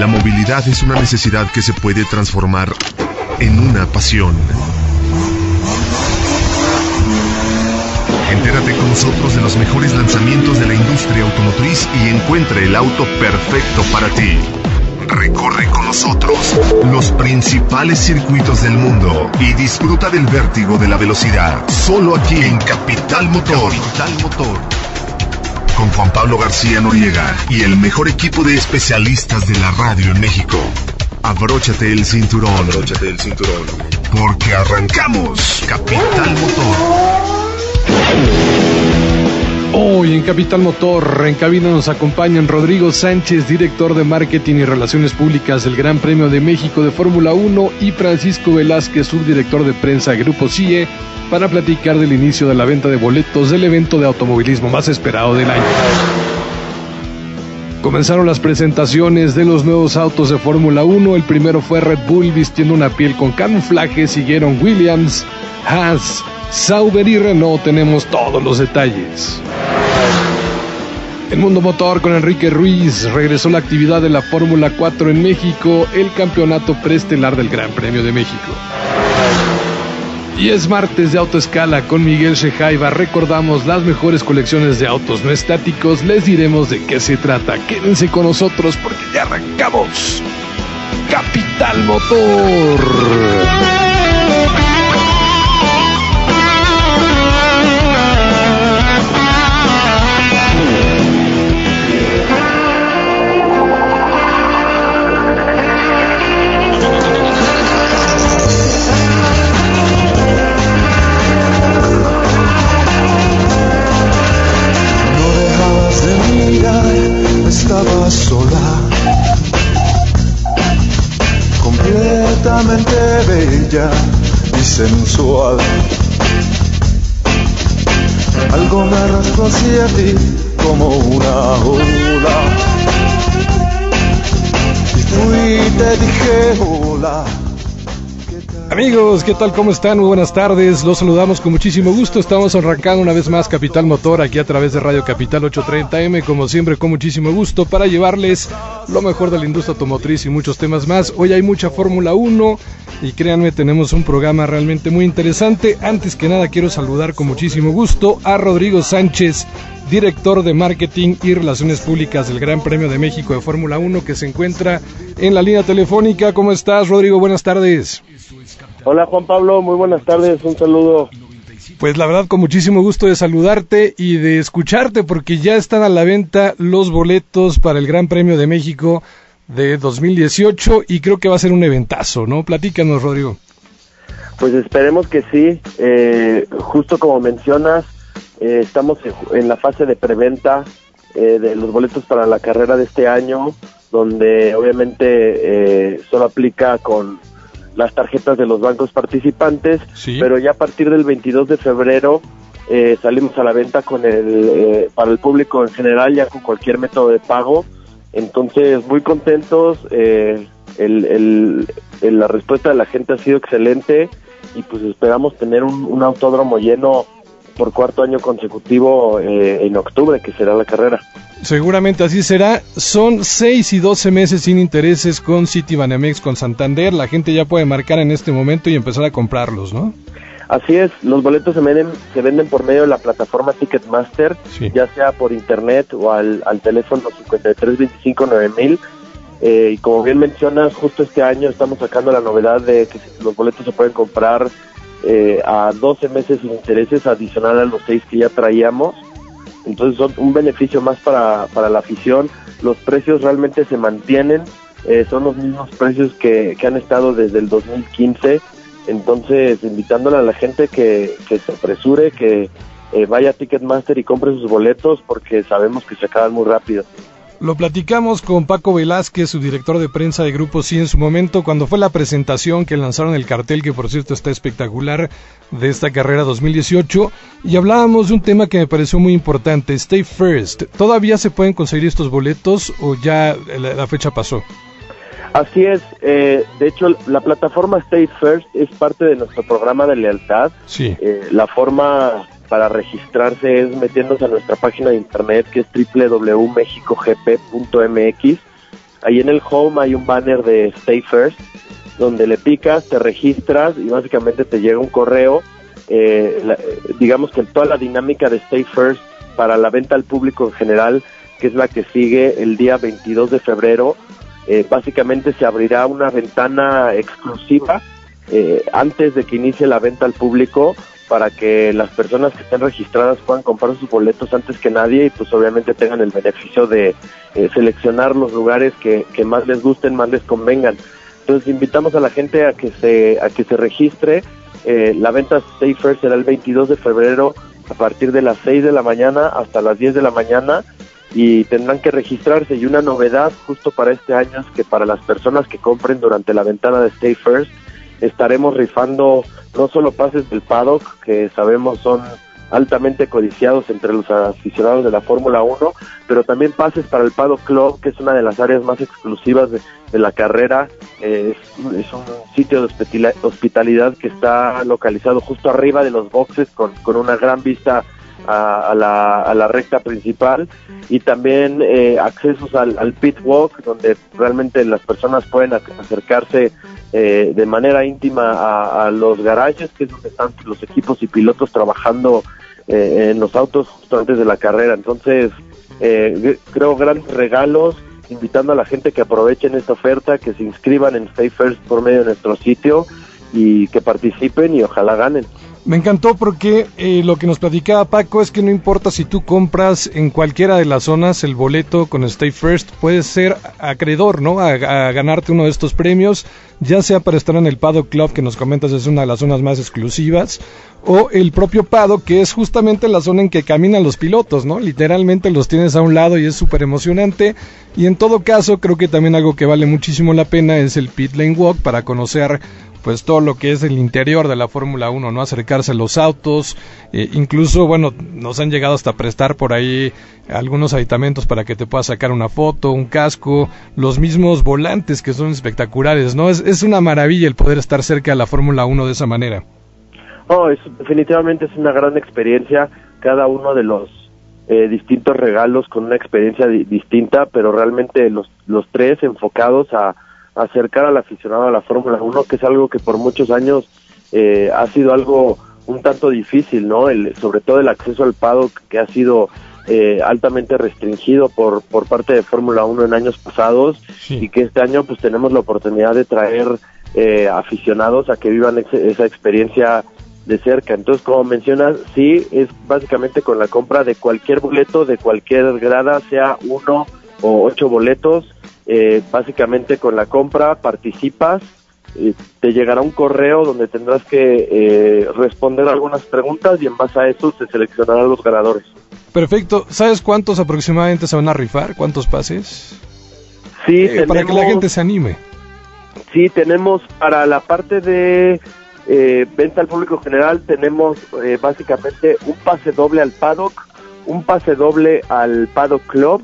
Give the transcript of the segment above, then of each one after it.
La movilidad es una necesidad que se puede transformar en una pasión. Entérate con nosotros de los mejores lanzamientos de la industria automotriz y encuentre el auto perfecto para ti. Recorre con nosotros los principales circuitos del mundo y disfruta del vértigo de la velocidad. Solo aquí en Capital Motor. Capital Motor. Con Juan Pablo García Noriega y el mejor equipo de especialistas de la radio en México. Abróchate el cinturón. Abróchate el cinturón. Porque arrancamos. Capital Motor. Hoy en Capital Motor, en cabina nos acompañan Rodrigo Sánchez, director de Marketing y Relaciones Públicas del Gran Premio de México de Fórmula 1, y Francisco Velázquez, subdirector de prensa Grupo CIE, para platicar del inicio de la venta de boletos del evento de automovilismo más esperado del año. Comenzaron las presentaciones de los nuevos autos de Fórmula 1. El primero fue Red Bull vistiendo una piel con camuflaje, siguieron Williams, Haas, Sauber y Renault tenemos todos los detalles. El mundo motor con Enrique Ruiz regresó la actividad de la Fórmula 4 en México, el campeonato preestelar del Gran Premio de México. Y es martes de autoescala con Miguel Shejaiba. Recordamos las mejores colecciones de autos no estáticos. Les diremos de qué se trata. Quédense con nosotros porque ya arrancamos. Capital Motor. Como una ola. Y fui te dije hola. Amigos, ¿qué tal? ¿Cómo están? Muy buenas tardes. Los saludamos con muchísimo gusto. Estamos arrancando una vez más Capital Motor aquí a través de Radio Capital 830M, como siempre con muchísimo gusto para llevarles lo mejor de la industria automotriz y muchos temas más. Hoy hay mucha Fórmula 1 y créanme, tenemos un programa realmente muy interesante. Antes que nada quiero saludar con muchísimo gusto a Rodrigo Sánchez, director de Marketing y Relaciones Públicas del Gran Premio de México de Fórmula 1 que se encuentra en la línea telefónica. ¿Cómo estás, Rodrigo? Buenas tardes. Hola Juan Pablo, muy buenas tardes, un saludo. Pues la verdad con muchísimo gusto de saludarte y de escucharte porque ya están a la venta los boletos para el Gran Premio de México de 2018 y creo que va a ser un eventazo, ¿no? Platícanos, Rodrigo. Pues esperemos que sí. Eh, justo como mencionas, eh, estamos en la fase de preventa eh, de los boletos para la carrera de este año, donde obviamente solo aplica con las tarjetas de los bancos participantes, pero ya a partir del 22 de febrero eh, salimos a la venta con el eh, para el público en general ya con cualquier método de pago. Entonces muy contentos, eh, el, la respuesta de la gente ha sido excelente y pues esperamos tener un, un autódromo lleno por cuarto año consecutivo en octubre, que será la carrera. Seguramente así será. Son 6 y 12 meses sin intereses con Citibanamex, con Santander. La gente ya puede marcar en este momento y empezar a comprarlos, ¿no? Así es, los boletos se venden, se venden por medio de la plataforma Ticketmaster, ya sea por internet o al, al teléfono 53259000. Eh, y como bien mencionas, justo este año estamos sacando la novedad de que los boletos se pueden comprar eh, a 12 meses sin intereses adicional a los 6 que ya traíamos. Entonces son un beneficio más para, para la afición. Los precios realmente se mantienen, eh, son los mismos precios que, que, han estado desde el 2015. Entonces, invitándole a la gente que, que se apresure, que eh, vaya a Ticketmaster y compre sus boletos porque sabemos que se acaban muy rápido. Lo platicamos con Paco Velázquez, su director de prensa de Grupo Sí en su momento, cuando fue la presentación que lanzaron el cartel, que por cierto está espectacular, de esta carrera 2018, y hablábamos de un tema que me pareció muy importante, Stay First. ¿Todavía se pueden conseguir estos boletos o ya la, fecha pasó? Así es, eh, de hecho la plataforma Stay First es parte de nuestro programa de lealtad. Sí. Eh, la forma para registrarse es metiéndose a nuestra página de internet que es www.mexicogp.mx. ahí en el home hay un banner de Stay First, donde le picas, te registras y básicamente te llega un correo. Eh, digamos que toda la dinámica de Stay First para la venta al público en general, que es la que sigue el día 22 de febrero, eh, básicamente se abrirá una ventana exclusiva eh, antes de que inicie la venta al público para que las personas que estén registradas puedan comprar sus boletos antes que nadie y pues obviamente tengan el beneficio de eh, seleccionar los lugares que, que, más les gusten, más les convengan. Entonces invitamos a la gente a que se, a que se registre. Eh, la venta Stay First será el 22 de febrero a partir de las 6 de la mañana hasta las 10 de la mañana y tendrán que registrarse. Y una novedad justo para este año es que para las personas que compren durante la ventana de Stay First, estaremos rifando no solo pases del paddock, que sabemos son altamente codiciados entre los aficionados de la Fórmula 1, pero también pases para el Paddock Club, que es una de las áreas más exclusivas de, la carrera. es, es, un sitio de hospitalidad que está localizado justo arriba de los boxes con, con una gran vista a, la, a la recta principal y también eh, accesos al, al, pit walk donde realmente las personas pueden acercarse eh, de manera íntima a, los garajes que es donde están los equipos y pilotos trabajando eh, en los autos justo antes de la carrera entonces creo grandes regalos invitando a la gente que aprovechen esta oferta que se inscriban en Stay First por medio de nuestro sitio y que participen y ojalá ganen. Me encantó porque eh, lo que nos platicaba Paco es que no importa si tú compras en cualquiera de las zonas el boleto con Stay First, puedes ser acreedor, ¿no? A, ganarte uno de estos premios, ya sea para estar en el Paddock Club, que nos comentas es una de las zonas más exclusivas, o el propio Paddock, que es justamente la zona en que caminan los pilotos, ¿no? Literalmente los tienes a un lado y es súper emocionante. Y en todo caso, creo que también algo que vale muchísimo la pena es el Pit Lane Walk para conocer pues todo lo que es el interior de la Fórmula 1, ¿no? Acercarse a los autos, eh, incluso, bueno, nos han llegado hasta prestar por ahí algunos aditamentos para que te puedas sacar una foto, un casco, los mismos volantes que son espectaculares, ¿no? Es, es una maravilla el poder estar cerca de la Fórmula 1 de esa manera. Oh, es, definitivamente es una gran experiencia, cada uno de los eh, distintos regalos con una experiencia distinta, pero realmente los, los tres enfocados a acercar al aficionado a la Fórmula 1, que es algo que por muchos años eh, ha sido algo un tanto difícil, ¿no? El, sobre todo el acceso al paddock que ha sido eh, altamente restringido por, por parte de Fórmula 1 en años pasados y que este año pues tenemos la oportunidad de traer eh, aficionados a que vivan esa experiencia de cerca. Entonces, como mencionas, sí, es básicamente con la compra de cualquier boleto, de cualquier grada, sea uno o ocho boletos, eh, básicamente con la compra participas, te llegará un correo donde tendrás que eh, responder algunas preguntas y en base a eso se seleccionarán los ganadores. Perfecto. ¿Sabes cuántos aproximadamente se van a rifar? ¿Cuántos pases? Sí, eh, para que la gente se anime. Sí, tenemos para la parte de venta al público general, tenemos básicamente un pase doble al paddock, un pase doble al paddock club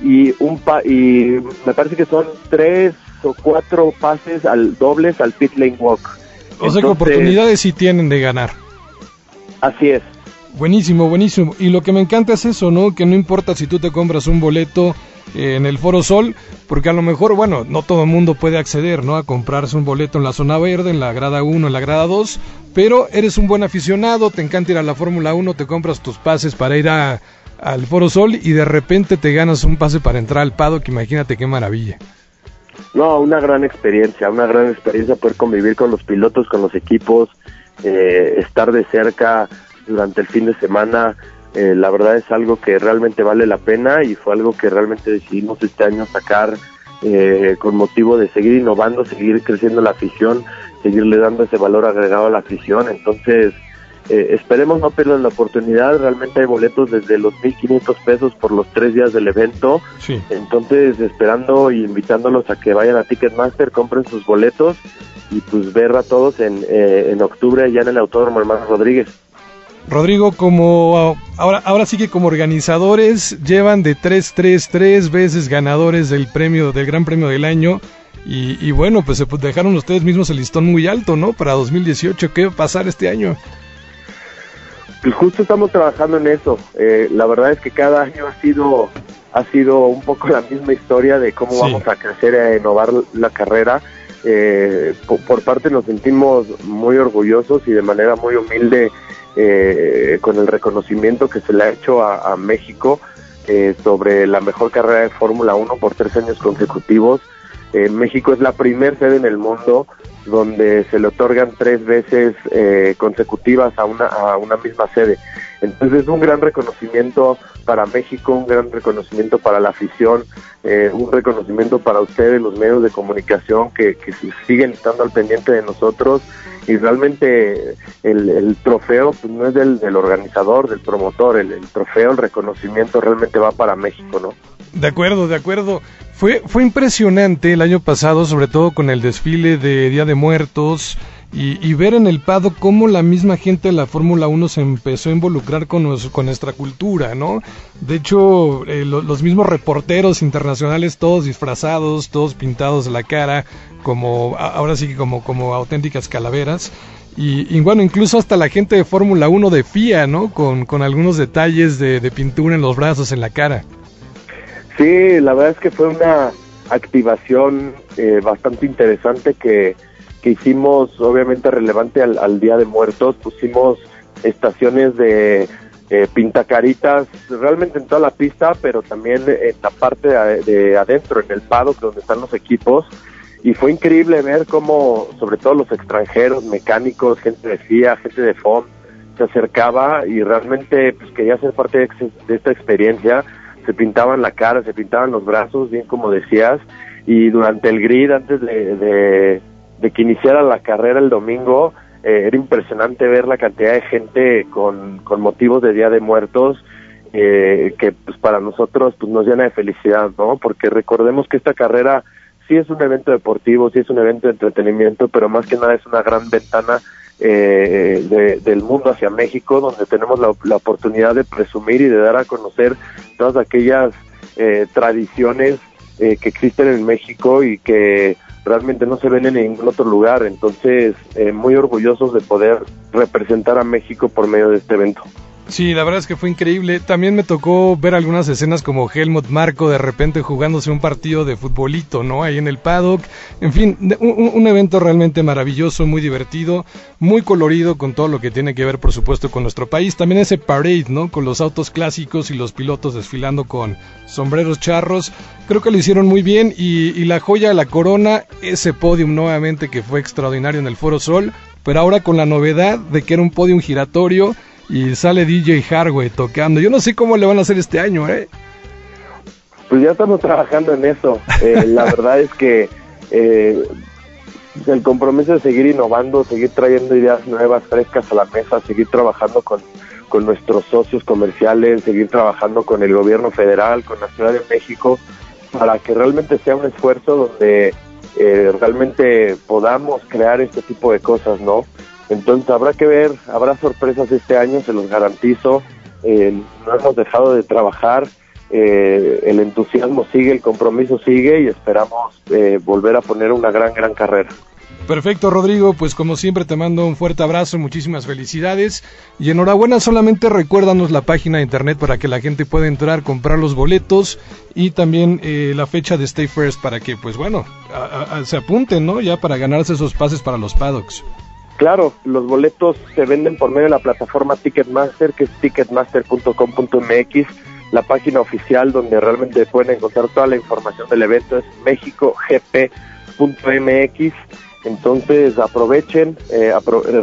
y un pa y me parece que son tres o cuatro pases al dobles al pit lane walk. O sea que oportunidades sí tienen de ganar. Así es. Buenísimo, buenísimo. Y lo que me encanta es eso, ¿no? Que no importa si tú te compras un boleto eh, en el Foro Sol, porque a lo mejor, bueno, no todo el mundo puede acceder, ¿no? A comprarse un boleto en la zona verde, en la grada 1, en la grada 2, pero eres un buen aficionado, te encanta ir a la Fórmula 1, te compras tus pases para ir a, al Foro Sol y de repente te ganas un pase para entrar al paddock, imagínate qué maravilla. No, una gran experiencia, una gran experiencia poder convivir con los pilotos, con los equipos, eh, estar de cerca durante el fin de semana, eh, la verdad es algo que realmente vale la pena y fue algo que realmente decidimos este año sacar eh, con motivo de seguir innovando, seguir creciendo la afición, seguirle dando ese valor agregado a la afición, entonces eh, esperemos no perder la oportunidad, realmente hay boletos desde los 1.500 pesos por los tres días del evento, entonces esperando y invitándolos a que vayan a Ticketmaster, compren sus boletos y pues ver a todos en, eh, en octubre ya en el Autódromo Hermano Rodríguez. Rodrigo, como ahora, ahora sí que como organizadores llevan de 3, 3, 3 veces ganadores del premio, del Gran Premio del Año. Y, y bueno, pues se dejaron ustedes mismos el listón muy alto, ¿no? Para 2018, ¿qué va a pasar este año? Pues justo estamos trabajando en eso. Eh, la verdad es que cada año ha sido ha sido un poco la misma historia de cómo vamos a crecer, a innovar la carrera. Eh, por, parte nos sentimos muy orgullosos y de manera muy humilde eh, con el reconocimiento que se le ha hecho a, México eh, sobre la mejor carrera de Fórmula 1 por tres años consecutivos. México es la primera sede en el mundo donde se le otorgan tres veces consecutivas a una, a una misma sede. Entonces es un gran reconocimiento para México, un gran reconocimiento para la afición, eh, un reconocimiento para ustedes, los medios de comunicación que, siguen estando al pendiente de nosotros y realmente el, trofeo pues, no es del, organizador, del promotor, el, trofeo, el reconocimiento realmente va para México, ¿no? De acuerdo, de acuerdo. Fue, fue impresionante el año pasado, sobre todo con el desfile de Día de Muertos, y, ver en el Pado cómo la misma gente de la Fórmula 1 se empezó a involucrar con, con nuestra cultura, ¿no? De hecho, eh, los mismos reporteros internacionales, todos disfrazados, todos pintados la cara, como ahora sí como, como auténticas calaveras. Y, bueno, incluso hasta la gente de Fórmula 1 de FIA, ¿no? Con, con algunos detalles de, pintura en los brazos, en la cara. Sí, la verdad es que fue una activación eh, bastante interesante que que hicimos obviamente relevante al, Día de Muertos, pusimos estaciones de eh, pintacaritas realmente en toda la pista, pero también en la parte de, adentro, en el paddock donde están los equipos. Y fue increíble ver cómo, sobre todo los extranjeros, mecánicos, gente de FIA, gente de FOM, se acercaba y realmente pues, quería ser parte de, esta experiencia. Se pintaban la cara, se pintaban los brazos, bien como decías, y durante el grid, antes de de que iniciara la carrera el domingo, eh, era impresionante ver la cantidad de gente con, con motivos de Día de Muertos, eh, que pues para nosotros pues nos llena de felicidad, ¿no? Porque recordemos que esta carrera sí es un evento deportivo, sí es un evento de entretenimiento, pero más que nada es una gran ventana eh, del mundo hacia México, donde tenemos la, la, oportunidad de presumir y de dar a conocer todas aquellas eh, tradiciones eh, que existen en México y que realmente no se ven en ningún otro lugar. Entonces, eh, muy orgullosos de poder representar a México por medio de este evento. Sí, la verdad es que fue increíble. También me tocó ver algunas escenas como Helmut Marco de repente jugándose un partido de futbolito, ¿no? Ahí en el paddock. En fin, un, evento realmente maravilloso, muy divertido, muy colorido con todo lo que tiene que ver, por supuesto, con nuestro país. También ese parade, ¿no? Con los autos clásicos y los pilotos desfilando con sombreros charros. Creo que lo hicieron muy bien y, y la joya de la corona, ese podium nuevamente que fue extraordinario en el Foro Sol, pero ahora con la novedad de que era un podium giratorio y sale DJ Hardway tocando. Yo no sé cómo le van a hacer este año, ¿eh? Pues ya estamos trabajando en eso. Eh, la verdad es que eh, el compromiso de seguir innovando, seguir trayendo ideas nuevas, frescas a la mesa, seguir trabajando con, con nuestros socios comerciales, seguir trabajando con el gobierno federal, con la Ciudad de México, para que realmente sea un esfuerzo donde eh, realmente podamos crear este tipo de cosas, ¿no? Entonces habrá que ver, habrá sorpresas este año, se los garantizo. Eh, no hemos dejado de trabajar, eh, el entusiasmo sigue, el compromiso sigue y esperamos eh, volver a poner una gran, gran carrera. Perfecto, Rodrigo. Pues como siempre te mando un fuerte abrazo, muchísimas felicidades y enhorabuena. Solamente recuérdanos la página de internet para que la gente pueda entrar, comprar los boletos y también la fecha de Stay First para que, pues bueno, se apunten, ¿no? Ya para ganarse esos pases para los paddocks. Claro, los boletos se venden por medio de la plataforma Ticketmaster, que es ticketmaster.com.mx. La página oficial donde realmente pueden encontrar toda la información del evento es mexicogp.mx. Entonces aprovechen, eh,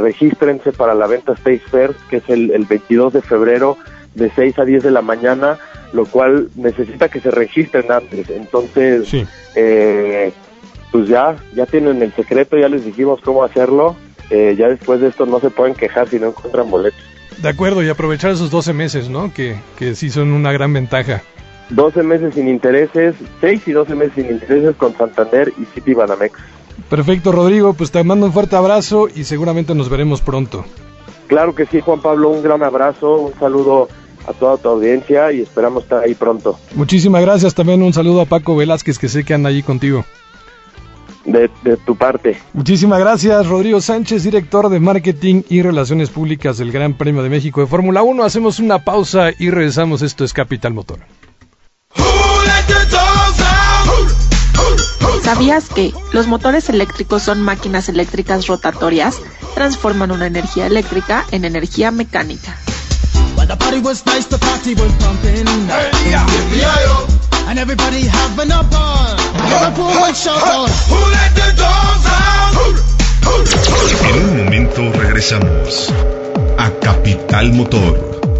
regístrense para la venta Space First, que es el, 22 de febrero de 6 a 10 de la mañana, lo cual necesita que se registren antes. Entonces, eh, pues ya, ya tienen el secreto, ya les dijimos cómo hacerlo eh, ya después de esto no se pueden quejar si no encuentran boletos. De acuerdo, y aprovechar esos 12 meses, ¿no? Que, que sí son una gran ventaja. 12 meses sin intereses, 6 y 12 meses sin intereses con Santander y City Banamex. Perfecto, Rodrigo, pues te mando un fuerte abrazo y seguramente nos veremos pronto. Claro que sí, Juan Pablo, un gran abrazo, un saludo a toda tu audiencia y esperamos estar ahí pronto. Muchísimas gracias, también un saludo a Paco Velázquez que sé que anda allí contigo de, tu parte. Muchísimas gracias, Rodrigo Sánchez, director de Marketing y Relaciones Públicas del Gran Premio de México de Fórmula 1. Hacemos una pausa y regresamos. Esto es Capital Motor. ¿Sabías que los motores eléctricos son máquinas eléctricas rotatorias? Transforman una energía eléctrica en energía mecánica. En un momento regresamos a Capital Motor.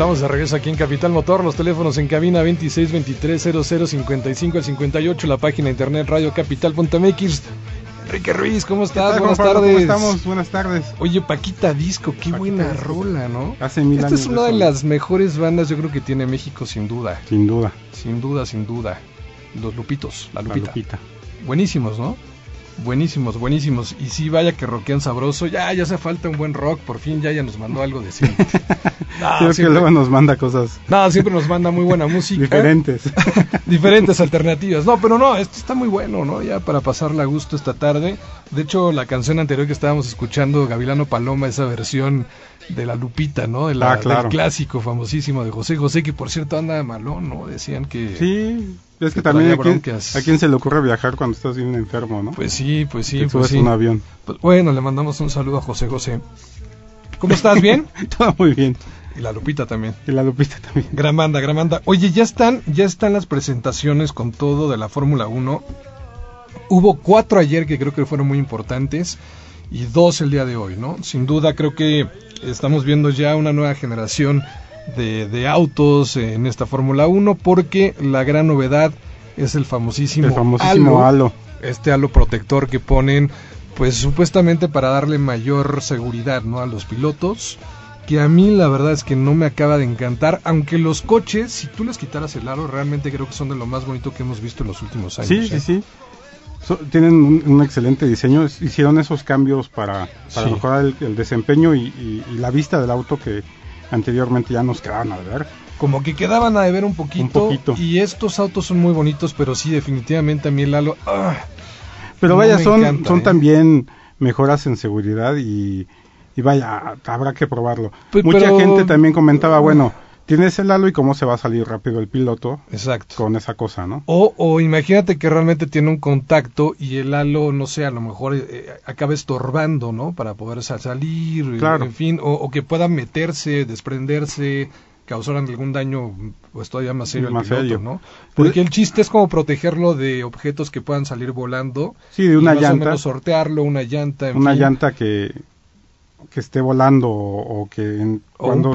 Estamos de regreso aquí en Capital Motor, los teléfonos en cabina 26 23 00 55 al 58, la página de internet radiocapital.mx. Enrique Ruiz, ¿cómo ¿Qué estás? tal, Buenas Pablo? tardes. ¿Cómo estamos? Buenas tardes. Oye, Paquita Disco, qué Paquita buena Disco. rola, ¿no? Hace mil Esta años es una de las mejores bandas, yo creo que tiene México, sin duda. Sin duda, Sin duda, sin duda. Los Lupitos, la. Lupita. Buenísimos, ¿no? Buenísimos, buenísimos. Y sí, vaya que rockean sabroso. Ya, ya hace falta un buen rock. Por fin ya, ya nos mandó algo decente. No, Creo que siempre, luego nos manda cosas no, siempre nos manda muy buena música. diferentes. Diferentes alternativas. No, pero no, esto está muy bueno, ¿no? Ya para pasarla a gusto esta tarde. De hecho, la canción anterior que estábamos escuchando, Gavilano Paloma, esa versión de la Lupita, ¿no? De la, Ah, claro. Del clásico famosísimo de José José, que por cierto anda malón, ¿no? Decían que... sí, es que Que también a quién, a quién se le ocurre viajar cuando estás bien enfermo, ¿no? Pues sí, pues sí, pues sí. un avión. Pues bueno, le mandamos un saludo a José José. ¿Cómo estás? ¿Bien? Todo muy bien. Y la Lupita también. Y la Lupita también. Gran banda, gran banda. Oye, ya están, ya están las presentaciones con todo de la Fórmula 1. Hubo cuatro ayer que creo que fueron muy importantes y dos el día de hoy, ¿no? Sin duda creo que estamos viendo ya una nueva generación de, de autos en esta Fórmula 1 porque la gran novedad es el famosísimo, El famosísimo halo. este halo protector que ponen pues supuestamente para darle mayor seguridad ¿no? a los pilotos que a mí la verdad es que no me acaba de encantar aunque los coches si tú les quitaras el halo realmente creo que son de lo más bonito que hemos visto en los últimos años Sí, ¿eh? sí, sí. So- tienen un, un excelente diseño. Hicieron esos cambios para, para Sí. mejorar el, el desempeño y, y- y la vista del auto que anteriormente ya nos quedaban a ver. como que quedaban a deber un poquito, Un poquito. y estos autos son muy bonitos pero sí definitivamente a mí el halo ah, Pero No vaya, son, encanta, son ¿eh? también mejoras en seguridad y, y vaya, habrá que probarlo. Pe- Mucha pero- gente también comentaba, bueno, tienes el halo y cómo se va a salir rápido el piloto exacto con esa cosa, ¿no? O, o imagínate que realmente tiene un contacto y el halo, no sé, a lo mejor eh, acaba estorbando, ¿no? Para poder sa- salir, eh, Claro. en fin, o, o que pueda meterse, desprenderse, causar algún daño pues todavía más serio al Más piloto, serio. ¿no? Porque el chiste es como protegerlo de objetos que puedan salir volando. Sí, de una y más o llanta. menos sortearlo, una llanta, en Una fin. llanta que, que esté volando o, o que en- O un cuando,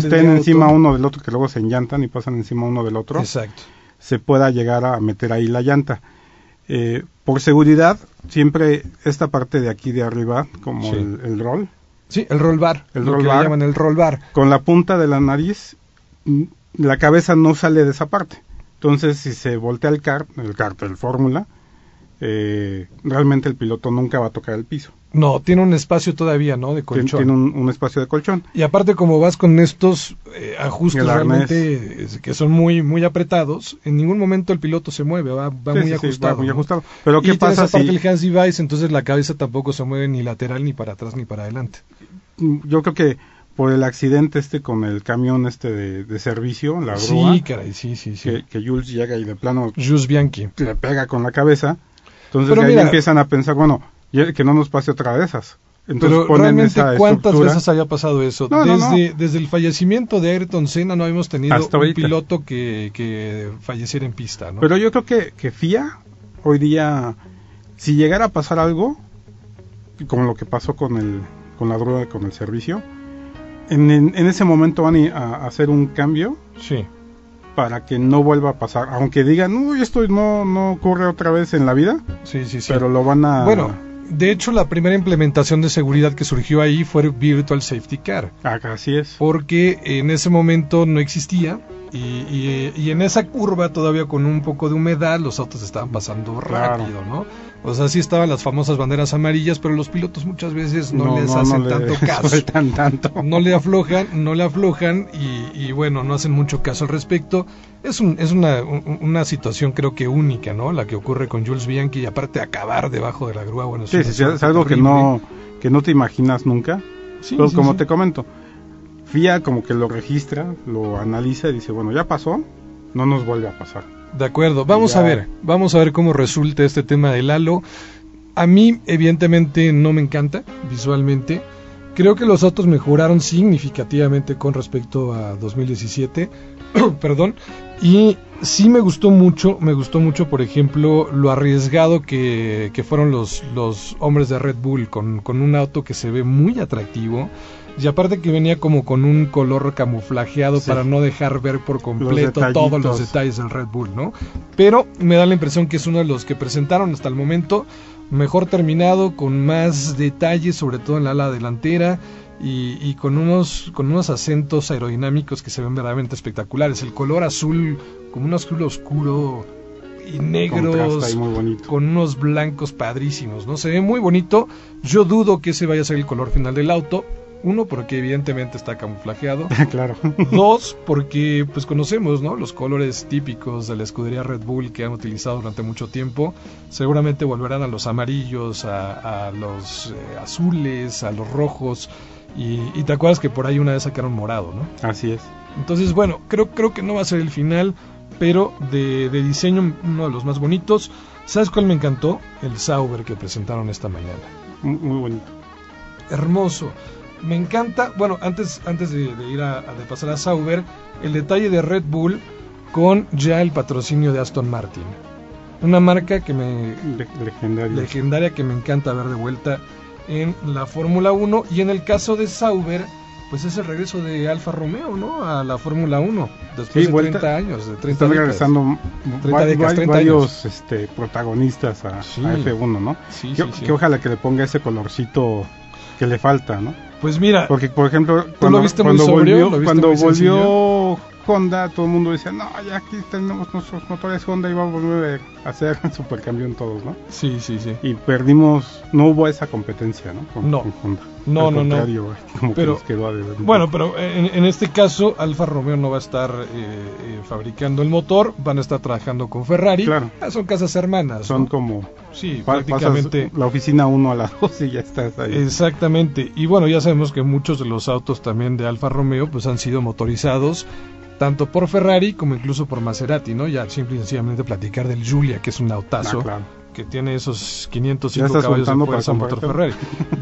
se- estén encima auto. uno del otro, que luego se enllantan y pasan encima uno del otro, Exacto. se pueda llegar a meter ahí la llanta. Eh, por seguridad, siempre esta parte de aquí de arriba, como Sí. el, el roll, Sí, el roll bar, El roll bar. llaman el roll bar. con la punta de la nariz, la cabeza no sale de esa parte. Entonces, si se voltea el kart, el kart, el fórmula, eh, realmente el piloto nunca va a tocar el piso. No, tiene un espacio todavía, ¿no? De colchón. Tiene un, un espacio de colchón. Y aparte como vas con estos eh, ajustes realmente que son muy muy apretados, en ningún momento el piloto se mueve, va, va Sí, muy sí, ajustado. va muy ¿no? ajustado. Pero y ¿qué tienes pasa aparte si el hands device, entonces la cabeza tampoco se mueve ni lateral ni para atrás ni para adelante. mm, yo creo que por el accidente este con el camión este de, de servicio, la grúa, Sí, caray, sí, sí, sí. que, que Jules llega y de plano Jus Bianchi. le pega con la cabeza, entonces Pero ahí mira- empiezan a pensar, bueno, que no nos pase otra de esas. Entonces Pero ponen realmente, esa ¿cuántas estructura. veces había pasado eso? No, no, desde, desde el fallecimiento de Ayrton Senna no habíamos tenido Hasta un ahorita. piloto que, que falleciera en pista, ¿no? Pero yo creo que, que FIA hoy día, si llegara a pasar algo, como lo que pasó con el con la droga, con el servicio, en, en- en ese momento van a, a hacer un cambio sí. Para que no vuelva a pasar. Aunque digan, uy, esto no, no ocurre otra vez en la vida, Sí, sí, sí. pero lo van a... Bueno, de hecho la primera implementación de seguridad que surgió ahí fue Virtual Safety Car. Ah, Así es. porque en ese momento no existía Y, y- y en esa curva, todavía con un poco de humedad, los autos estaban pasando Claro. rápido, ¿no? O sea, sí estaban las famosas banderas amarillas, pero los pilotos muchas veces no, les no hacen le tanto caso. sueltan tanto. No le aflojan, no le aflojan y, y bueno, no hacen mucho caso al respecto. Es, un, es una, un- una situación creo que única, ¿no? La que ocurre con Jules Bianchi y aparte acabar debajo de la grúa, bueno, es Sí, sí, algo que no, que no te imaginas nunca. Sí, Pero sí, como sí. te comento, FIA como que lo registra, lo analiza y dice, bueno, ya pasó, no nos vuelve a pasar. De acuerdo, vamos Ya. a ver, vamos a ver cómo resulta este tema del halo. A mí, evidentemente, no me encanta visualmente. Creo que los autos mejoraron significativamente con respecto a 2017. Perdón. Y sí me gustó mucho, me gustó mucho, por ejemplo, lo arriesgado que, que fueron los, los hombres de Red Bull con, con un auto que se ve muy atractivo. Y aparte que venía como con un color camuflajeado Sí. para no dejar ver por completo todos los detalles del Red Bull, ¿no? Pero me da la impresión que es uno de los que presentaron hasta el momento mejor terminado, con más detalles, sobre todo en la ala delantera y, y con unos con unos acentos aerodinámicos que se ven verdaderamente espectaculares. El color azul, como un azul oscuro y negros muy con unos blancos padrísimos, ¿no? Se ve muy bonito. Yo dudo que ese vaya a ser el color final del auto. Uno, porque evidentemente está camuflajeado. claro. Dos, porque pues conocemos, ¿no? Los colores típicos de la escudería Red Bull que han utilizado durante mucho tiempo. Seguramente volverán a los amarillos, a, a los eh, azules, a los rojos. Y, y te acuerdas que por ahí una vez sacaron morado, ¿no? Así es. Entonces, bueno, creo, creo que no va a ser el final, pero de, de diseño uno de los más bonitos. ¿Sabes cuál me encantó? El Sauber que presentaron esta mañana. Muy, muy bonito. Hermoso. Me encanta, bueno, antes, antes de, de ir a, de pasar a Sauber, el detalle de Red Bull con ya el patrocinio de Aston Martin. Una marca que me Le- legendario. legendaria que me encanta ver de vuelta en la Fórmula 1 y en el caso de Sauber, pues es el regreso de Alfa Romeo, ¿no? A la Fórmula 1 después Sí, de vuelta- 30 años, de 30 Están décadas. regresando 30 va- décadas, va- 30 varios este, protagonistas a, Sí. a F1, ¿no? Sí, que, sí, sí. que ojalá que le ponga ese colorcito que le falta, ¿no? Pues mira, Porque, por ejemplo, lo cuando, viste cuando sobrio? volvió, ¿Lo viste cuando volvió Honda, todo el mundo decía, no, ya aquí tenemos nuestros motores Honda y vamos a volver a ser supercampeón todos, ¿no? sí, sí, sí. Y perdimos, no hubo esa competencia, ¿no? Con, No. con Honda. No, Al no, no. como Pero- que nos quedó a deber un Bueno, pero en, en este caso Alfa Romeo no va a estar eh, eh, fabricando el motor, van a estar trabajando con Ferrari. Claro. Ah, son casas hermanas. son ¿no? como Sí, pa- prácticamente. la oficina 1 a la 2 y ya estás ahí. Exactamente. Y bueno, ya sabemos que muchos de los autos también de Alfa Romeo pues han sido motorizados tanto por Ferrari como incluso por Maserati, ¿no? Ya simple y sencillamente platicar del Giulia, que es un autazo. Ah, claro. que tiene esos Ya 505 estás caballos de fuerza motor. Ferrari.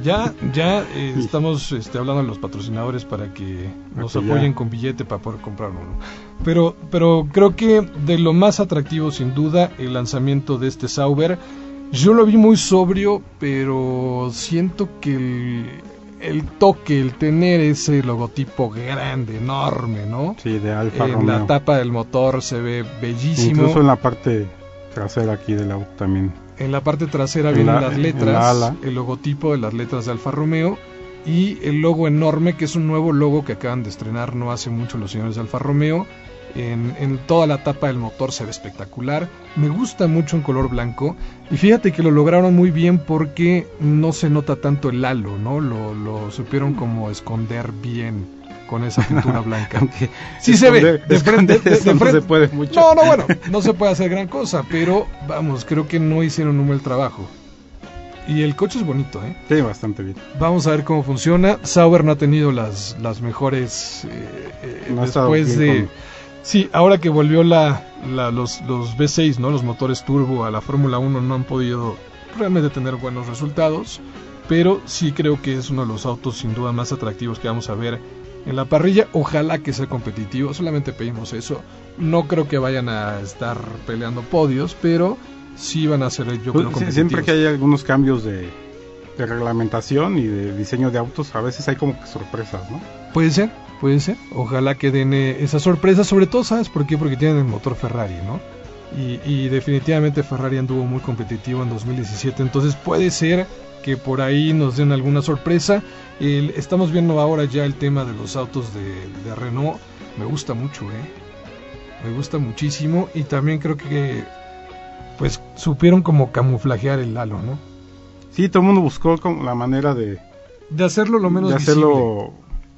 Ya, ya eh, estamos este, hablando de los patrocinadores para que nos ya- apoyen con billete para poder comprar uno. Pero, pero creo que de lo más atractivo sin duda el lanzamiento de este Sauber. Yo lo vi muy sobrio, pero siento que el, el toque, el tener ese logotipo grande, enorme, ¿no? Sí, de Alfa en Romeo. la tapa del motor se ve bellísimo. Incluso en la parte trasera aquí del auto también. En la parte trasera En vienen la- las letras, la el logotipo de las letras de Alfa Romeo y el logo enorme, que es un nuevo logo que acaban de estrenar no hace mucho los señores de Alfa Romeo. En, en toda la tapa del motor se ve espectacular. Me gusta mucho en color blanco. Y fíjate que lo lograron muy bien porque no se nota tanto el halo, ¿no? Lo, lo supieron como esconder bien con esa pintura blanca. Aunque Sí se ve, de frente, de- de no se puede mucho. No, no, bueno, no se puede hacer gran cosa, pero vamos, creo que no hicieron un buen trabajo. Y el coche es bonito, ¿eh? Sí, bastante bien. Vamos a ver cómo funciona. Sauber no ha tenido las, las mejores eh, eh, No después de... con- Sí, ahora que volvió la, la- los, los V6, ¿no? Los motores turbo a la Fórmula 1 no han podido realmente tener buenos resultados, pero sí creo que es uno de los autos sin duda más atractivos que vamos a ver en la parrilla. Ojalá que sea competitivo, solamente pedimos eso. No creo que vayan a estar peleando podios, pero sí van a ser, yo Pues, creo, sí, siempre que hay algunos cambios de, de reglamentación y de diseño de autos, a veces hay como que sorpresas, ¿no? Puede ser, puede ser. Ojalá que den eh, esa sorpresa, sobre todo, ¿sabes por qué? Porque tienen el motor Ferrari, ¿no? Y, y definitivamente Ferrari anduvo muy competitivo en 2017, entonces puede ser que por ahí nos den alguna sorpresa. El- estamos viendo ahora ya el tema de los autos de, de Renault, me gusta mucho, ¿eh? me gusta muchísimo y también creo que pues supieron como camuflajear el halo, ¿no? Sí, todo el mundo buscó como la manera de, De hacerlo lo menos de visible. hacerlo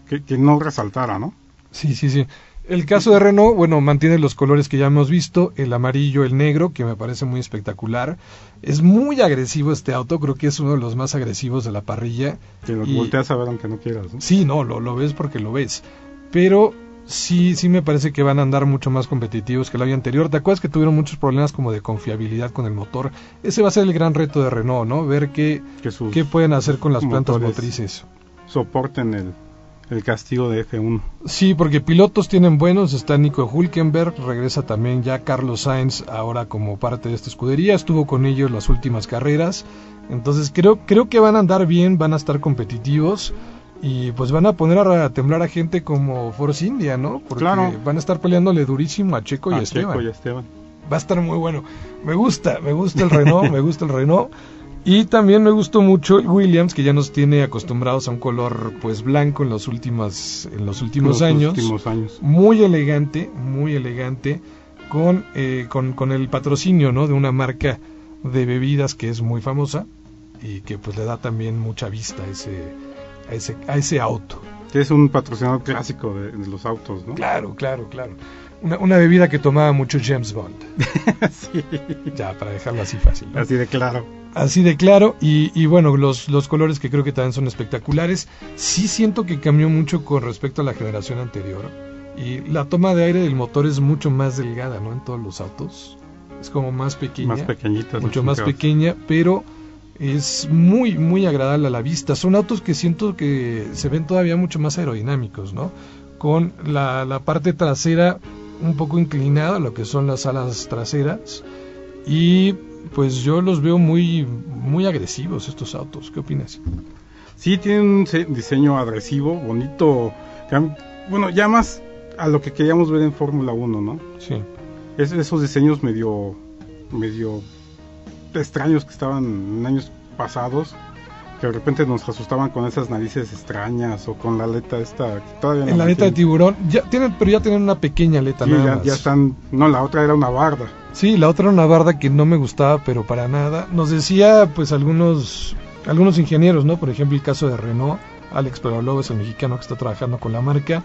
que, que no resaltara, ¿no? Sí, sí, sí. El caso de Renault, bueno, mantiene los colores que ya hemos visto, el amarillo, el negro, que me parece muy espectacular. Es muy agresivo este auto, creo que es uno de los más agresivos de la parrilla. Que lo Y- volteas a ver aunque no quieras, ¿no? Sí, no, lo, lo ves porque lo ves. Pero sí, sí me parece que van a andar mucho más competitivos que el año anterior. ¿Te acuerdas que tuvieron muchos problemas como de confiabilidad con el motor? Ese va a ser el gran reto de Renault, ¿no? Ver qué, qué pueden hacer con las plantas motrices. soporten el, el castigo de F1. Sí, porque pilotos tienen buenos, está Nico Hulkenberg, regresa también ya Carlos Sainz ahora como parte de esta escudería, estuvo con ellos las últimas carreras, entonces creo, creo que van a andar bien, van a estar competitivos y pues van a poner a, temblar a gente como Force India, ¿no? Porque Claro. van a estar peleándole durísimo a Checo y a Esteban. Checo y Esteban. Va a estar muy bueno. Me gusta, me gusta el Renault, me gusta el Renault. Y también me gustó mucho el Williams, que ya nos tiene acostumbrados a un color pues blanco en los últimos, en los últimos Los años. últimos años. Muy elegante, muy elegante, con, eh, con, con el patrocinio ¿no? de una marca de bebidas que es muy famosa y que pues le da también mucha vista a ese, a ese, a ese auto. Que es un patrocinador clásico de, de los autos, ¿no? Claro, claro, claro. Una, una bebida que tomaba mucho James Bond. sí. Ya, para dejarlo así fácil. ¿no? Así de claro. Así de claro, y, y bueno, los, los colores que creo que también son espectaculares. Sí siento que cambió mucho con respecto a la generación anterior. Y la toma de aire del motor es mucho más delgada, ¿no? En todos los autos. Es como más pequeña. Más pequeñitas. mucho más pequeña, pero es muy, muy agradable a la vista. Son autos que siento que se ven todavía mucho más aerodinámicos, ¿no? Con la, la parte trasera un poco inclinada, lo que son las alas traseras. Y pues yo los veo muy, muy agresivos estos autos. ¿Qué opinas? Sí, tiene un se- diseño agresivo, bonito. Bueno, ya más a lo que queríamos ver en Fórmula 1, ¿no? Sí. Es, esos diseños medio, medio extraños que estaban en años pasados, que de repente nos asustaban con esas narices extrañas o con la aleta esta. que todavía no En la aleta de tiburón, ya tienen, pero ya tienen una pequeña aleta Sí, nada ya, más. ya están. No, la otra era una barda. Sí, la otra era una barda que no me gustaba, pero para nada. Nos decía, pues, algunos, algunos ingenieros, ¿no? Por ejemplo, el caso de Renault, Alex López, el mexicano que está trabajando con la marca,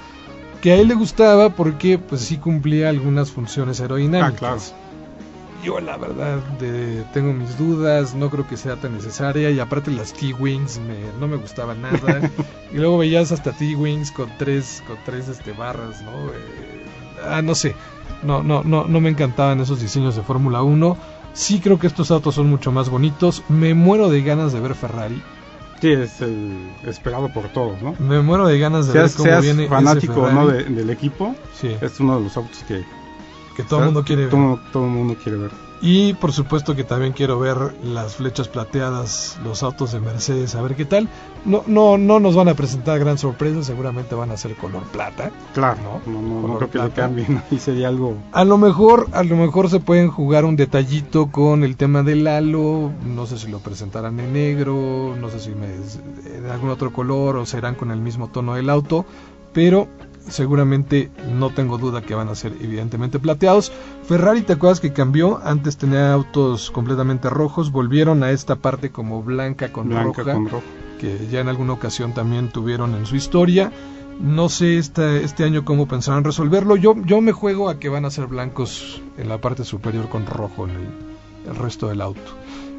que a él le gustaba porque, pues, sí cumplía algunas funciones aerodinámicas. Ah, claro. Yo, la verdad, de- tengo mis dudas, no creo que sea tan necesaria, y aparte las T-Wings me- no me gustaban nada. y luego veías hasta T-Wings con tres, con tres este, barras, ¿no? Eh, ah, no sé, no, no, no, no me encantaban esos diseños de Fórmula 1. Sí creo que estos autos son mucho más bonitos. Me muero de ganas de ver Ferrari. Sí, es el esperado por todos, ¿no? Me muero de ganas de Seas, ver cómo seas viene ese fanático o no Ferrari. de- del equipo, Sí, es uno de los autos que que todo el mundo quiere ver. todo, mundo quiere ver. Y por supuesto que también quiero ver las flechas plateadas, los autos de Mercedes, a ver qué tal. No, no, no nos van a presentar gran sorpresa, seguramente van a ser color plata. Claro, ¿No? no, no, creo que le cambien. Y sería algo. A lo mejor, a lo mejor se pueden jugar un detallito con el tema del halo, no sé si lo presentarán en negro, no sé si me, en algún otro color o serán con el mismo tono del auto, pero seguramente no tengo duda que van a ser evidentemente plateados. Ferrari, ¿te acuerdas que cambió? Antes tenía autos completamente rojos, volvieron a esta parte como blanca con Blanca roja con rojo. que ya en alguna ocasión también tuvieron en su historia. No sé este, este año cómo pensarán resolverlo. Yo, yo me juego a que van a ser blancos en la parte superior con rojo en el, el resto del auto.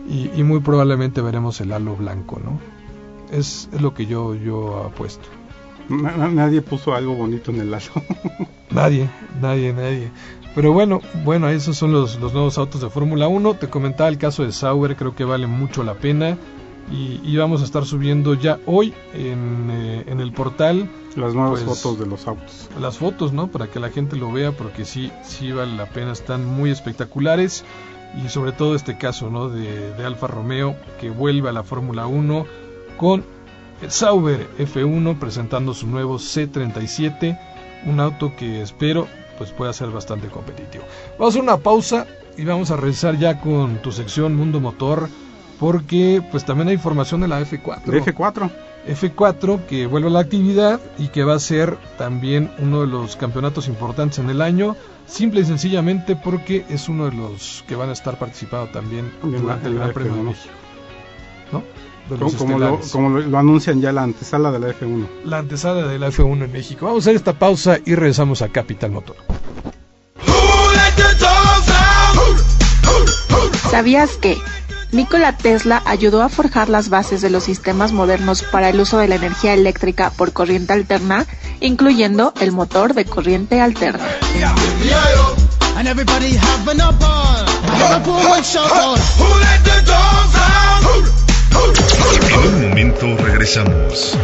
Y, y muy probablemente veremos el halo blanco, ¿no? Es, es lo que yo, yo apuesto. Na- na- nadie puso algo bonito en el lado. Nadie, nadie, nadie. Pero bueno, bueno, esos son los, los nuevos autos de Fórmula 1. Te comentaba el caso de Sauber, creo que vale mucho la pena. Y, y vamos a estar subiendo ya hoy en, eh, en el portal Las nuevas Pues- fotos de los autos. las fotos, ¿no? Para que la gente lo vea, porque sí, sí vale la pena, están muy espectaculares. Y sobre todo este caso, ¿no? De, de Alfa Romeo, que vuelve a la Fórmula 1 con Sauber F1 presentando su nuevo C37, un auto que espero pues pueda ser bastante competitivo. Vamos a una pausa y vamos a regresar ya con tu sección Mundo Motor, porque pues también hay información de la F4. De F4. F4 que vuelve a la actividad y que va a ser también uno de los campeonatos importantes en el año, simple y sencillamente porque es uno de los que van a estar participando también durante el Gran Premio de F1. México. ¿No? Como, como lo, como lo, lo anuncian ya la antesala de la F1. La antesala de la F1 en México. Vamos a hacer esta pausa y regresamos a Capital Motor. ¿Sabías que Nikola Tesla ayudó a forjar las bases de los sistemas modernos para el uso de la energía eléctrica por corriente alterna, incluyendo el motor de corriente alterna? En un momento regresamos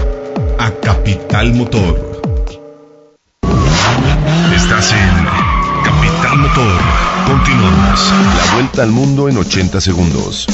a Capital Motor. Estás en Capital Motor. Continuamos. La vuelta al mundo en 80 segundos.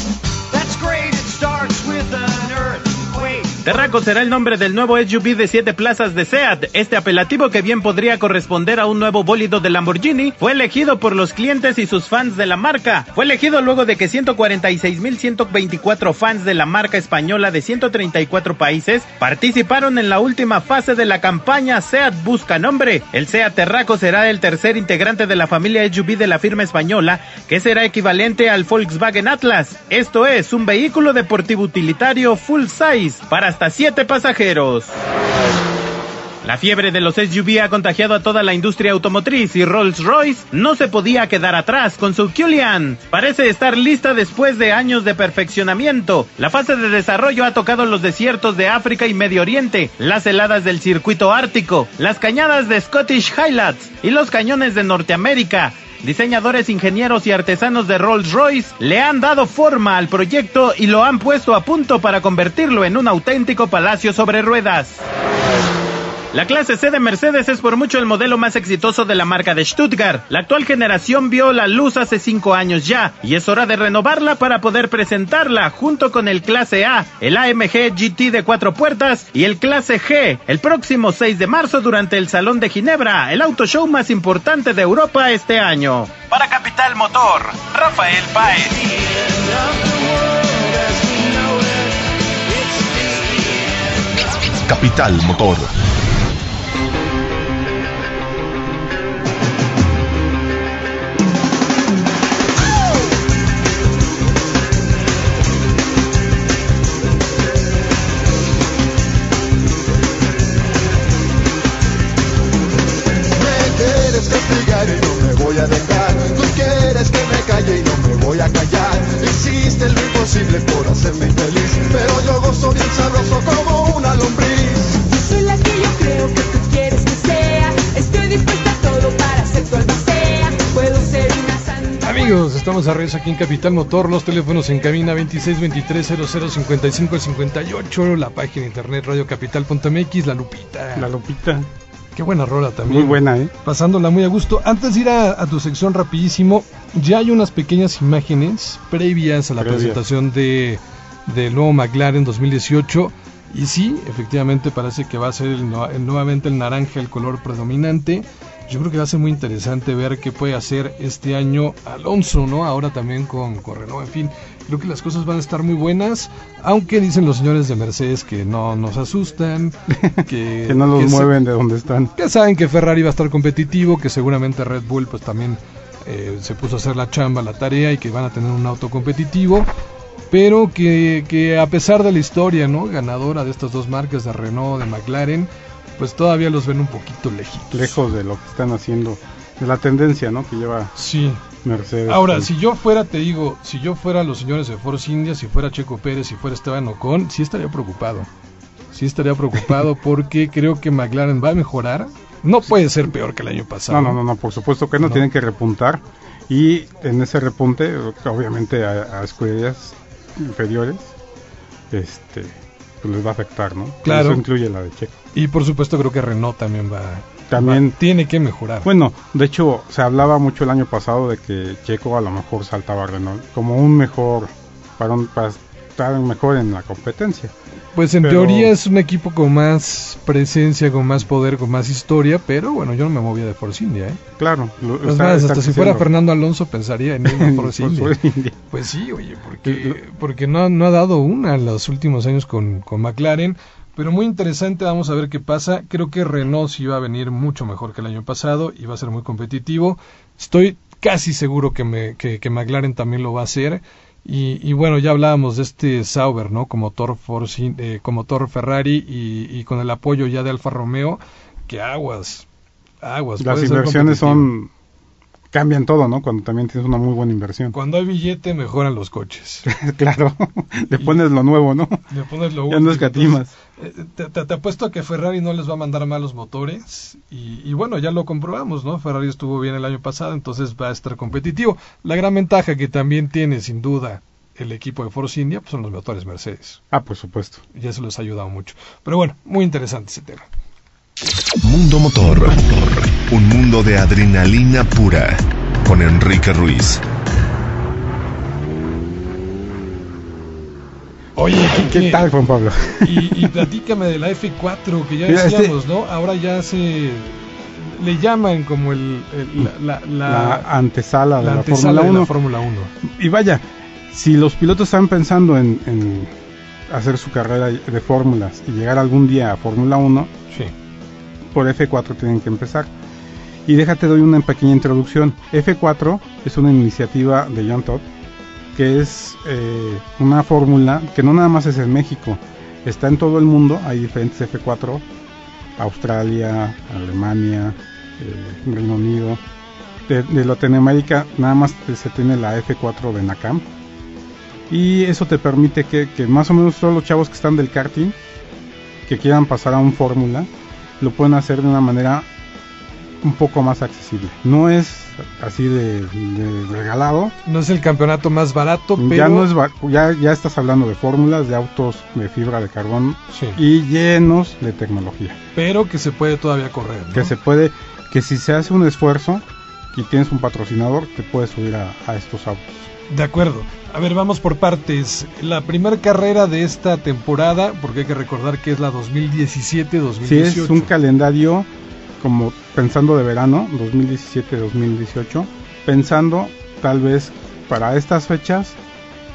Terraco será el nombre del nuevo SUV de siete plazas de SEAT. Este apelativo, que bien podría corresponder a un nuevo bólido de Lamborghini, fue elegido por los clientes y sus fans de la marca. Fue elegido luego de que 146.124 fans de la marca española de 134 países participaron en la última fase de la campaña SEAT Busca Nombre. El SEAT Terraco será el tercer integrante de la familia SUV de la firma española, que será equivalente al Volkswagen Atlas. Esto es un vehículo deportivo utilitario full size para hasta 7 pasajeros. La fiebre de los SUV ha contagiado a toda la industria automotriz y Rolls-Royce no se podía quedar atrás con su Cullinan. Parece estar lista después de años de perfeccionamiento. La fase de desarrollo ha tocado los desiertos de África y Medio Oriente, las heladas del circuito ártico, las cañadas de Scottish Highlands y los cañones de Norteamérica. Diseñadores, ingenieros y artesanos de Rolls-Royce le han dado forma al proyecto y lo han puesto a punto para convertirlo en un auténtico palacio sobre ruedas. La clase C de Mercedes es por mucho el modelo más exitoso de la marca de Stuttgart. La actual generación vio la luz hace cinco años ya y es hora de renovarla para poder presentarla junto con el clase A, el AMG GT de cuatro puertas y el clase G el próximo 6 de marzo durante el Salón de Ginebra, el auto show más importante de Europa este año. Para Capital Motor, Rafael Paez. Capital Motor. Imposible por hacerme infeliz. Pero yo gozo bien sabroso como una lombriz. Yo soy la que yo creo que tú quieres que sea. Estoy dispuesta a todo para ser tu albacea. Puedo ser una santa. Amigos, estamos a regreso aquí en Capital Motor, los teléfonos en cabina 26 23 00 55 58, la página de internet radiocapital.mx, la Lupita. La Lupita. Qué buena rola también. Muy buena, ¿eh? Pasándola muy a gusto. Antes de ir a, a tu sección rapidísimo, ya hay unas pequeñas imágenes previas a la presentación de del nuevo McLaren 2018. Y sí, efectivamente parece que va a ser el no- el- nuevamente el naranja el color predominante. Yo creo que va a ser muy interesante ver qué puede hacer este año Alonso, ¿no? Ahora también con, con Renault, en fin. Creo que las cosas van a estar muy buenas, aunque dicen los señores de Mercedes que no nos asustan, que, Que no los que mueven de donde están. ya saben que Ferrari va a estar competitivo, que seguramente Red Bull pues también eh, se puso a hacer la chamba, la tarea y que van a tener un auto competitivo, pero que, que a pesar de la historia, ¿no? Ganadora de estas dos marcas, de Renault, de McLaren, pues todavía los ven un poquito lejitos. Lejos de lo que están haciendo. De la tendencia, ¿no? Que lleva Sí. Mercedes. Ahora, si yo fuera, te digo, si yo fuera los señores de Force India, si fuera Checo Pérez, si fuera Esteban Ocon, sí estaría preocupado. Sí estaría preocupado porque creo que McLaren va a mejorar. No puede ser peor que el año pasado. No, no, no, no, por supuesto que no, No. tienen que repuntar. Y en ese repunte, obviamente a, a escuderías inferiores, este, pues les va a afectar, ¿no? Claro. Eso incluye la de Checo. Y por supuesto creo que Renault también va, También- va- tiene que mejorar. Bueno, de hecho, se hablaba mucho el año pasado de que Checo a lo mejor saltaba a Renault como un mejor, para, un- para estar mejor en la competencia. pues en pero- teoría es un equipo con más presencia, con más poder, con más historia, pero bueno, yo no me movía de Force India, ¿eh? Claro, lo- Es está- más, está hasta si fuera. Fernando Alonso pensaría en Force India. Force India. Pues sí, oye, porque, porque no, no ha dado una en los últimos años con, con McLaren. Pero muy interesante, vamos a ver qué pasa. Creo que Renault sí va a venir mucho mejor que el año pasado y va a ser muy competitivo. Estoy casi seguro que, me, que, que McLaren también lo va a hacer. Y, y bueno, ya hablábamos de este Sauber, ¿no? Como Forci- eh, como motor Ferrari y, y con el apoyo ya de Alfa Romeo, que aguas, aguas. Las inversiones son cambian todo, ¿no? Cuando también tienes una muy buena inversión. Cuando hay billete, mejoran los coches. claro, le pones lo nuevo, ¿no? Le pones lo Ya no escatimas. entonces, eh, Te, te- te apuesto a que Ferrari no les va a mandar malos motores y, y bueno, ya lo comprobamos, ¿no? Ferrari estuvo bien el año pasado, entonces va a estar competitivo. La gran ventaja que también tiene, sin duda, el equipo de Force India pues son los motores Mercedes. Ah, por supuesto. Y eso les ha ayudado mucho. Pero bueno, muy interesante ese tema. Mundo Motor. Un mundo de adrenalina pura. Con Enrique Ruiz. Oye, ¿Qué tal, Juan Pablo? Y, y platícame de la F4 que ya Mira, este- decíamos, ¿no? Ahora ya se le llaman como el, el- la, la- La, la- antesala de la antesala Fórmula de 1. la Fórmula 1. y vaya, si los pilotos están pensando en, en hacer su carrera de fórmulas y llegar algún día a Fórmula 1, Sí. por F4 tienen que empezar. Y déjate doy una pequeña introducción. F4 es una iniciativa de John Todd, que es eh, una fórmula que no nada más es en México, está en todo el mundo, hay diferentes F4, Australia, Alemania, eh, Reino Unido. De, de Latinoamérica nada más se tiene la F4 de Nakam. Y eso te permite que, que más o menos todos los chavos que están del karting, que quieran pasar a un fórmula, lo pueden hacer de una manera un poco más accesible. No es así de, de regalado. No es el campeonato más barato, pero Ya no es ba- ya, ya estás hablando de fórmulas, de autos de fibra de carbón Sí. y llenos de tecnología. pero que se puede todavía correr. ¿no? Que se puede, que si se hace un esfuerzo y tienes un patrocinador, te puedes subir a, a estos autos. De acuerdo. A ver, vamos por partes. La primera carrera de esta temporada, porque hay que recordar que es la 2017-2018. Si es un calendario como pensando de verano, 2017-2018, pensando tal vez para estas fechas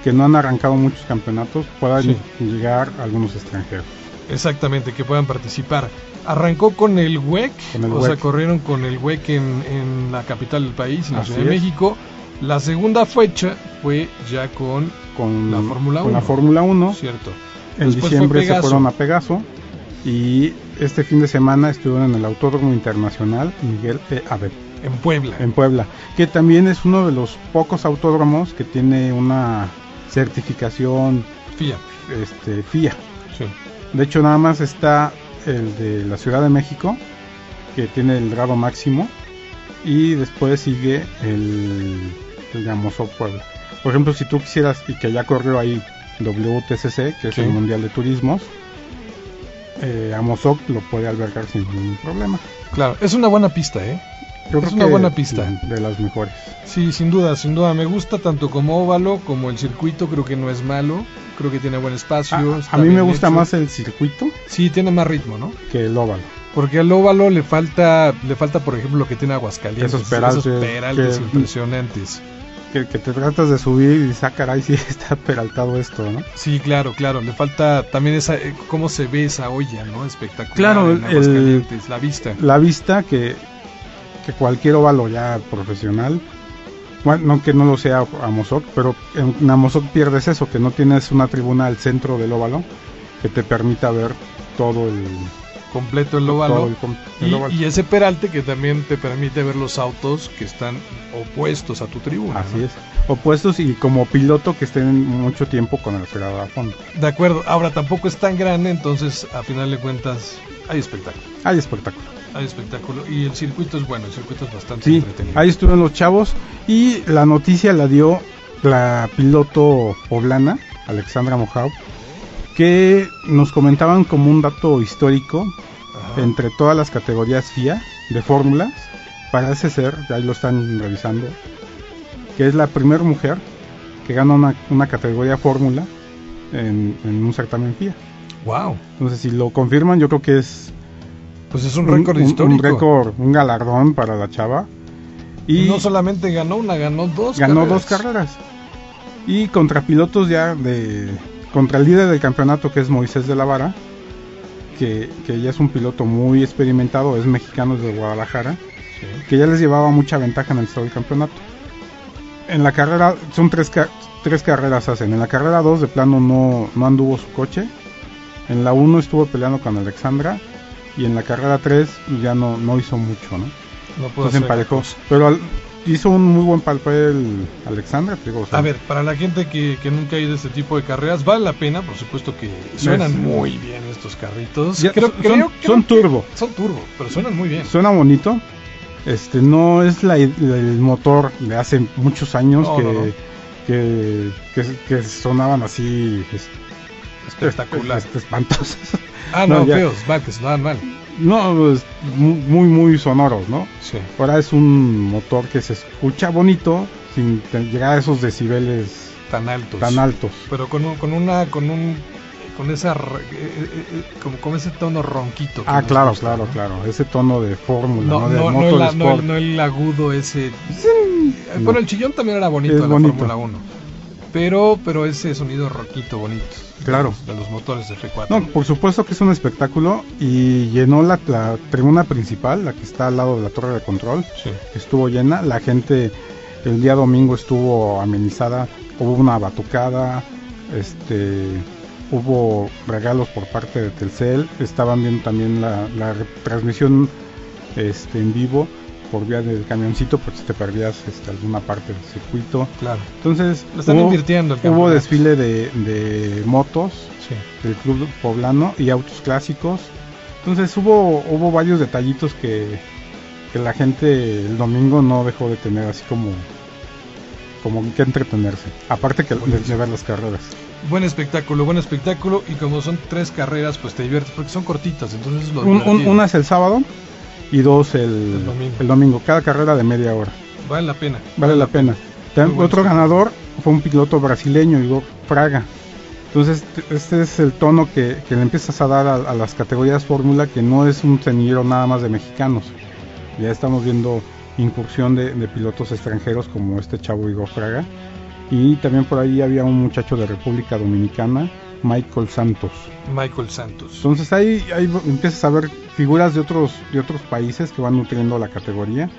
que no han arrancado muchos campeonatos, puedan Sí. llegar algunos extranjeros. Exactamente, que puedan participar. Arrancó con el WEC, Con el o sea, corrieron con el WEC en, en la capital del país, en la Ciudad de. México. La segunda fecha fue ya con, Con La Fórmula con la 1. Fórmula 1, cierto. en Después diciembre se fueron a Pegaso y este fin de semana estuvieron en el Autódromo Internacional Miguel E. Abel. En Puebla. en Puebla, que también es uno de los pocos autódromos que tiene una certificación FIA. este, FIA. Sí. De hecho, nada más está el de la Ciudad de México, que tiene el grado máximo, y después sigue el, el de Puebla. Por ejemplo, si tú quisieras, y que ya corrió ahí WTCC, que es Sí. el Mundial de Turismos, eh, Amozoc lo puede albergar sin ningún problema. Claro, es una buena pista, ¿eh? Yo Es creo una buena pista. De las mejores. Sí, sin duda, sin duda. Me gusta tanto como óvalo como el circuito. Creo que no es malo. Creo que tiene buen espacio. A, mí me gusta hecho. más el circuito Sí, tiene más ritmo, ¿no? que el óvalo. Porque al óvalo le falta, le falta por ejemplo lo que tiene Aguascalientes. Esos peraltes peraltes que- impresionantes. Que, que te tratas de subir y dices, ah, caray, sí está peraltado esto, ¿no? Sí, claro, claro. Le falta también esa, eh, cómo se ve esa olla, ¿no? Espectacular. Claro, en el- la vista. La vista que, que cualquier óvalo ya profesional, bueno, no que no lo sea Amozoc, pero en Amozoc pierdes eso, que no tienes una tribuna al centro del óvalo que te permita ver todo el, Completo el óvalo. Y, ese peralte que también te permite ver los autos que están opuestos a tu tribuna. Así ¿no? es. Opuestos y como piloto que estén mucho tiempo con el acelerador a fondo. De acuerdo. Ahora tampoco es tan grande, entonces a final de cuentas hay espectáculo. Hay espectáculo. Hay espectáculo. Y el circuito es bueno, el circuito es bastante Sí, entretenido. ahí estuvieron los chavos y la noticia la dio la piloto poblana, Alexandra Mojau, que nos comentaban como un dato histórico Ajá. entre todas las categorías FIA de fórmulas, parece ser, ahí lo están revisando, que es la primera mujer que gana una, una categoría fórmula en, en un certamen FIA. Wow. Entonces, si lo confirman, yo creo que es Pues es un récord histórico. un récord, un galardón para la chava. Y Y no solamente ganó una, ganó dos. ganó carreras. dos carreras. Y contra pilotos ya de. Contra el líder del campeonato que es Moisés de la Vara. que, que ya es un piloto muy experimentado, es mexicano de Guadalajara, que ya les llevaba mucha ventaja en el estado del campeonato. En la carrera, son tres, tres carreras hacen. En la carrera 2 de plano no, no anduvo su coche. En la 1 estuvo peleando con Alexandra. Y en la carrera 3 ya no, no hizo mucho, ¿no? No puedo Entonces emparejó. Pero al- hizo un muy buen papel Alexandra, te digo, o sea, A ver, para la gente que, que nunca ha ido a este tipo de carreras, vale la pena, por supuesto que suenan muy bien estos carritos. ya- creo, son, creo- son- creo son que turbo. son turbo, pero suenan muy bien. Suena bonito. Este no es la, el motor de hace muchos años No, que, no, no. Que, que, que sonaban así es- Espectacular. es- espantosos. Ah, no, feos, mal, que sonaban mal. No, mu- muy muy sonoros, ¿no? Sí. Ahora es un motor que se escucha bonito sin llegar a esos decibeles Tan altos. tan altos. Pero con, un- con una, con un, con esa, eh, eh, eh, como con ese tono ronquito. Ah, claro, gusta, claro, ¿no? claro. Ese tono de fórmula, No, ¿no? De no, no, motor el, no, el, no el agudo ese. No. Bueno, el chillón también era bonito Es de la bonito. Fórmula 1. Pero, pero ese sonido roquito bonito. Claro. De los motores de F4. No, por supuesto que es un espectáculo y llenó la, la tribuna principal, la que está al lado de la torre de control. Sí. Estuvo llena, la gente el día domingo estuvo amenizada, hubo una batucada, este, hubo regalos por parte de Telcel, estaban viendo también la, la transmisión este, en vivo por vía del camioncito, por si te perdías este, alguna parte del circuito. Claro. Entonces, Lo están invirtiendo el hubo desfile de, de motos Sí. del club poblano y autos clásicos. Entonces hubo hubo varios detallitos que, que la gente el domingo no dejó de tener así como como que entretenerse. Aparte que de, de ver las carreras. Buen espectáculo, buen espectáculo. Y como son tres carreras, pues te diviertes porque son cortitas. Entonces es lo Un- un- una es el sábado y dos el, El domingo. el domingo. Cada carrera de media hora. Vale la pena. Vale la pena. Tam- Muy buen otro espectáculo. ganador fue un piloto brasileño, Igor Fraga. Entonces, este es el tono que, que le empiezas a dar a, a las categorías Fórmula, que no es un semillero nada más de mexicanos. Ya estamos viendo incursión de, de pilotos extranjeros como este chavo Igor Fraga. Y también por ahí había un muchacho de República Dominicana, Michael Santos. Michael Santos. Entonces ahí, ahí empiezas a ver figuras de otros, de otros países que van nutriendo la categoría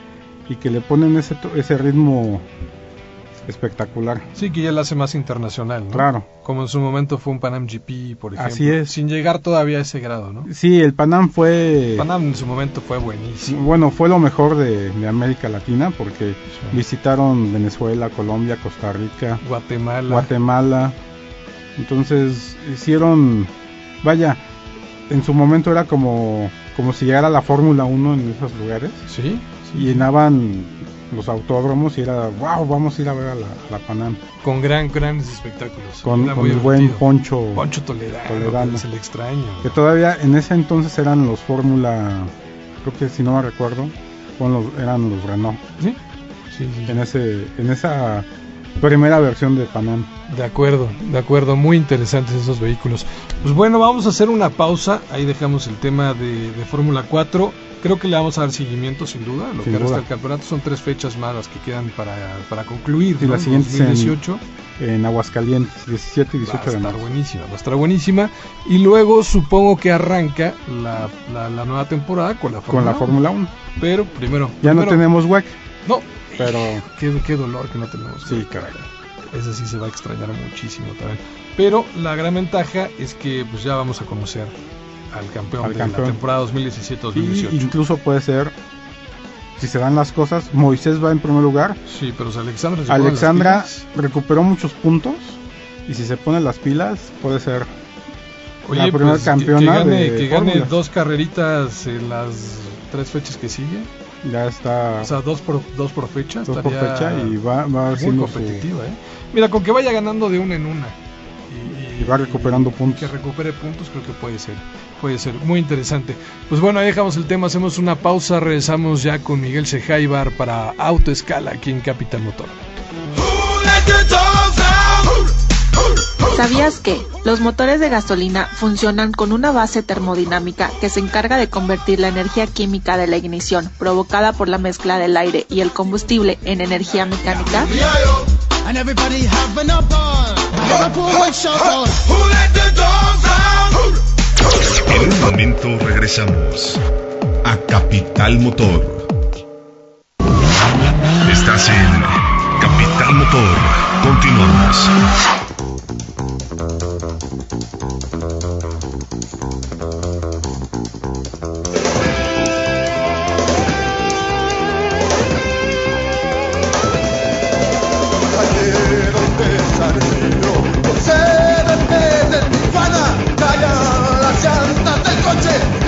y que le ponen ese, ritmo espectacular. Sí, que ya la hace más internacional, ¿no? Claro. Como en su momento fue un Panam GP, por ejemplo. Así es. Sin llegar todavía a ese grado, ¿no? Sí, el Panam fue... Panam en su momento fue buenísimo. Bueno, fue lo mejor de, de América Latina porque visitaron Venezuela, Colombia, Costa Rica, Guatemala. Guatemala. Entonces hicieron, vaya, en su momento era como, como si llegara la Fórmula 1 en esos lugares. Sí. Llenaban los autódromos y era, wow, vamos a ir a ver a la, a la Panam. Con gran, grandes espectáculos. Con, con el buen. Poncho, Poncho Toledano. Toledano. Se le extraño. que todavía en ese entonces eran los Fórmula, creo que si no me recuerdo, eran los Renault. ¿Sí? Sí, sí, sí. En, ese, en esa primera versión de Panam. De acuerdo, de acuerdo, muy interesantes esos vehículos. Pues bueno, vamos a hacer una pausa, ahí dejamos el tema de, de Fórmula 4. Creo que le vamos a dar seguimiento sin duda, a lo Sin que resta duda. del campeonato son tres fechas más las que quedan para, para concluir. Y ¿no? la siguiente es en- 2018 En Aguascalientes, 17 y va 18 a de estar marzo. buenísima, va a estar buenísima. Y luego supongo que arranca la, la, la nueva temporada con la Con Fórmula la 1. Fórmula 1. Pero primero, Ya no tenemos WEC, No, pero qué, qué dolor que no tenemos. sí, caray. Ese sí se va a extrañar muchísimo también. Pero la gran ventaja es que pues ya vamos a conocer al campeón Al de campeón. la temporada Y 2017-2018. incluso puede ser, si se dan las cosas, Moisés va en primer lugar. Sí, pero si Alexandra se Alexandra las recuperó muchos puntos. Y si se pone las pilas, puede ser oye, la primera pues, que- campeona que, gane, de que gane dos carreritas en las tres fechas que siguen. Ya está O sea, dos por, dos por fecha. dos por fecha y va, va muy su- competitiva, ¿eh? Mira, con que vaya ganando de una en una. Y, Y va recuperando puntos. Que recupere puntos, creo que puede ser. Puede ser muy interesante. Pues bueno, ahí dejamos el tema, hacemos una pausa, regresamos ya con Miguel Sejaibar para Autoescala aquí en Capital Motor. ¿Sabías que los motores de gasolina funcionan con una base termodinámica que se encarga de convertir la energía química de la ignición provocada por la mezcla del aire y el combustible en energía mecánica? En un momento regresamos a Capital Motor. Estás en Capital Motor. Continuamos.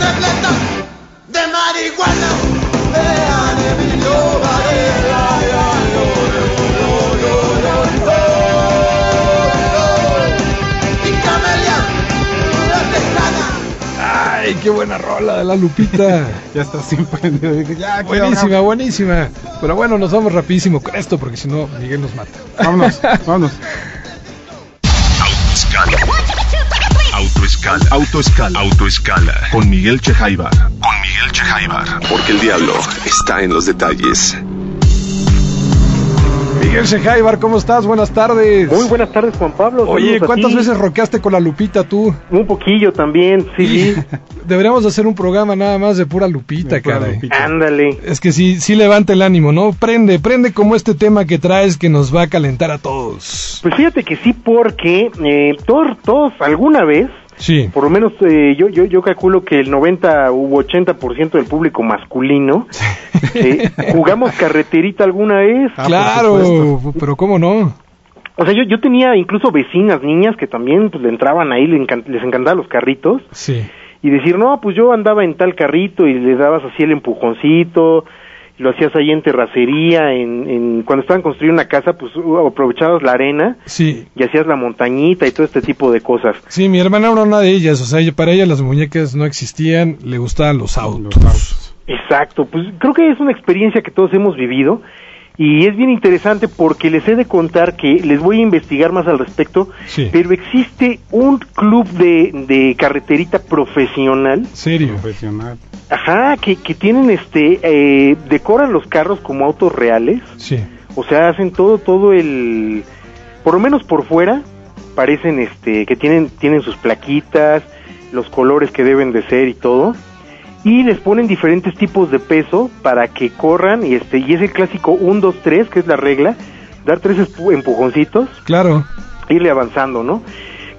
Repletas de marihuana. Vean Emilio Ay, qué buena rola de la Lupita. Ya está sin prendido. Ya, buenísima, buenísima. Pero bueno, nos vamos rapidísimo con esto porque si no, Miguel nos mata. Vámonos, vámonos. Autoescala. Autoescala. Autoescala. Autoescala. Con Miguel Chejaibar. Con Miguel Chejaibar. Porque el diablo está en los detalles. ¿Cómo estás? Buenas tardes. Muy buenas tardes, Juan Pablo. Oye, ¿cuántas veces roqueaste con la Lupita tú? Un poquillo también, sí, sí. Deberíamos hacer un programa nada más de pura Lupita, De pura caray. Lupita. Ándale. Es que sí, sí levanta el ánimo, ¿no? Prende, prende como este tema que traes que nos va a calentar a todos. Pues fíjate que sí, porque eh, todos, todos alguna vez, Sí, por lo menos eh, yo, yo, yo calculo que el 90 u 80% del público masculino, eh, jugamos carreterita alguna vez. Ah, claro, pero ¿cómo no? O sea, yo, yo tenía incluso vecinas, niñas, que también pues, le entraban ahí, le encan- les encantaban los carritos. Sí, y decir, no, pues yo andaba en tal carrito y le dabas así el empujoncito, lo hacías ahí en terracería, en, en cuando estaban construyendo una casa, pues uh, aprovechabas la arena sí, y hacías la montañita y todo este tipo de cosas. sí, mi hermana era una de ellas, o sea, para ella las muñecas no existían, le gustaban los autos. Los autos. Exacto, pues creo que es una experiencia que todos hemos vivido y es bien interesante porque les he de contar que les voy a investigar más al respecto, Sí. pero existe un club de, de carreterita profesional Serio. Profesional. Ajá, que, que tienen este, eh, decoran los carros como autos reales, Sí, o sea, hacen todo, todo el, por lo menos por fuera, parecen este, que tienen, tienen sus plaquitas, los colores que deben de ser y todo, y les ponen diferentes tipos de peso para que corran, y este, y es el clásico 1, 2, 3, que es la regla, dar tres empujoncitos, claro. irle avanzando, ¿no?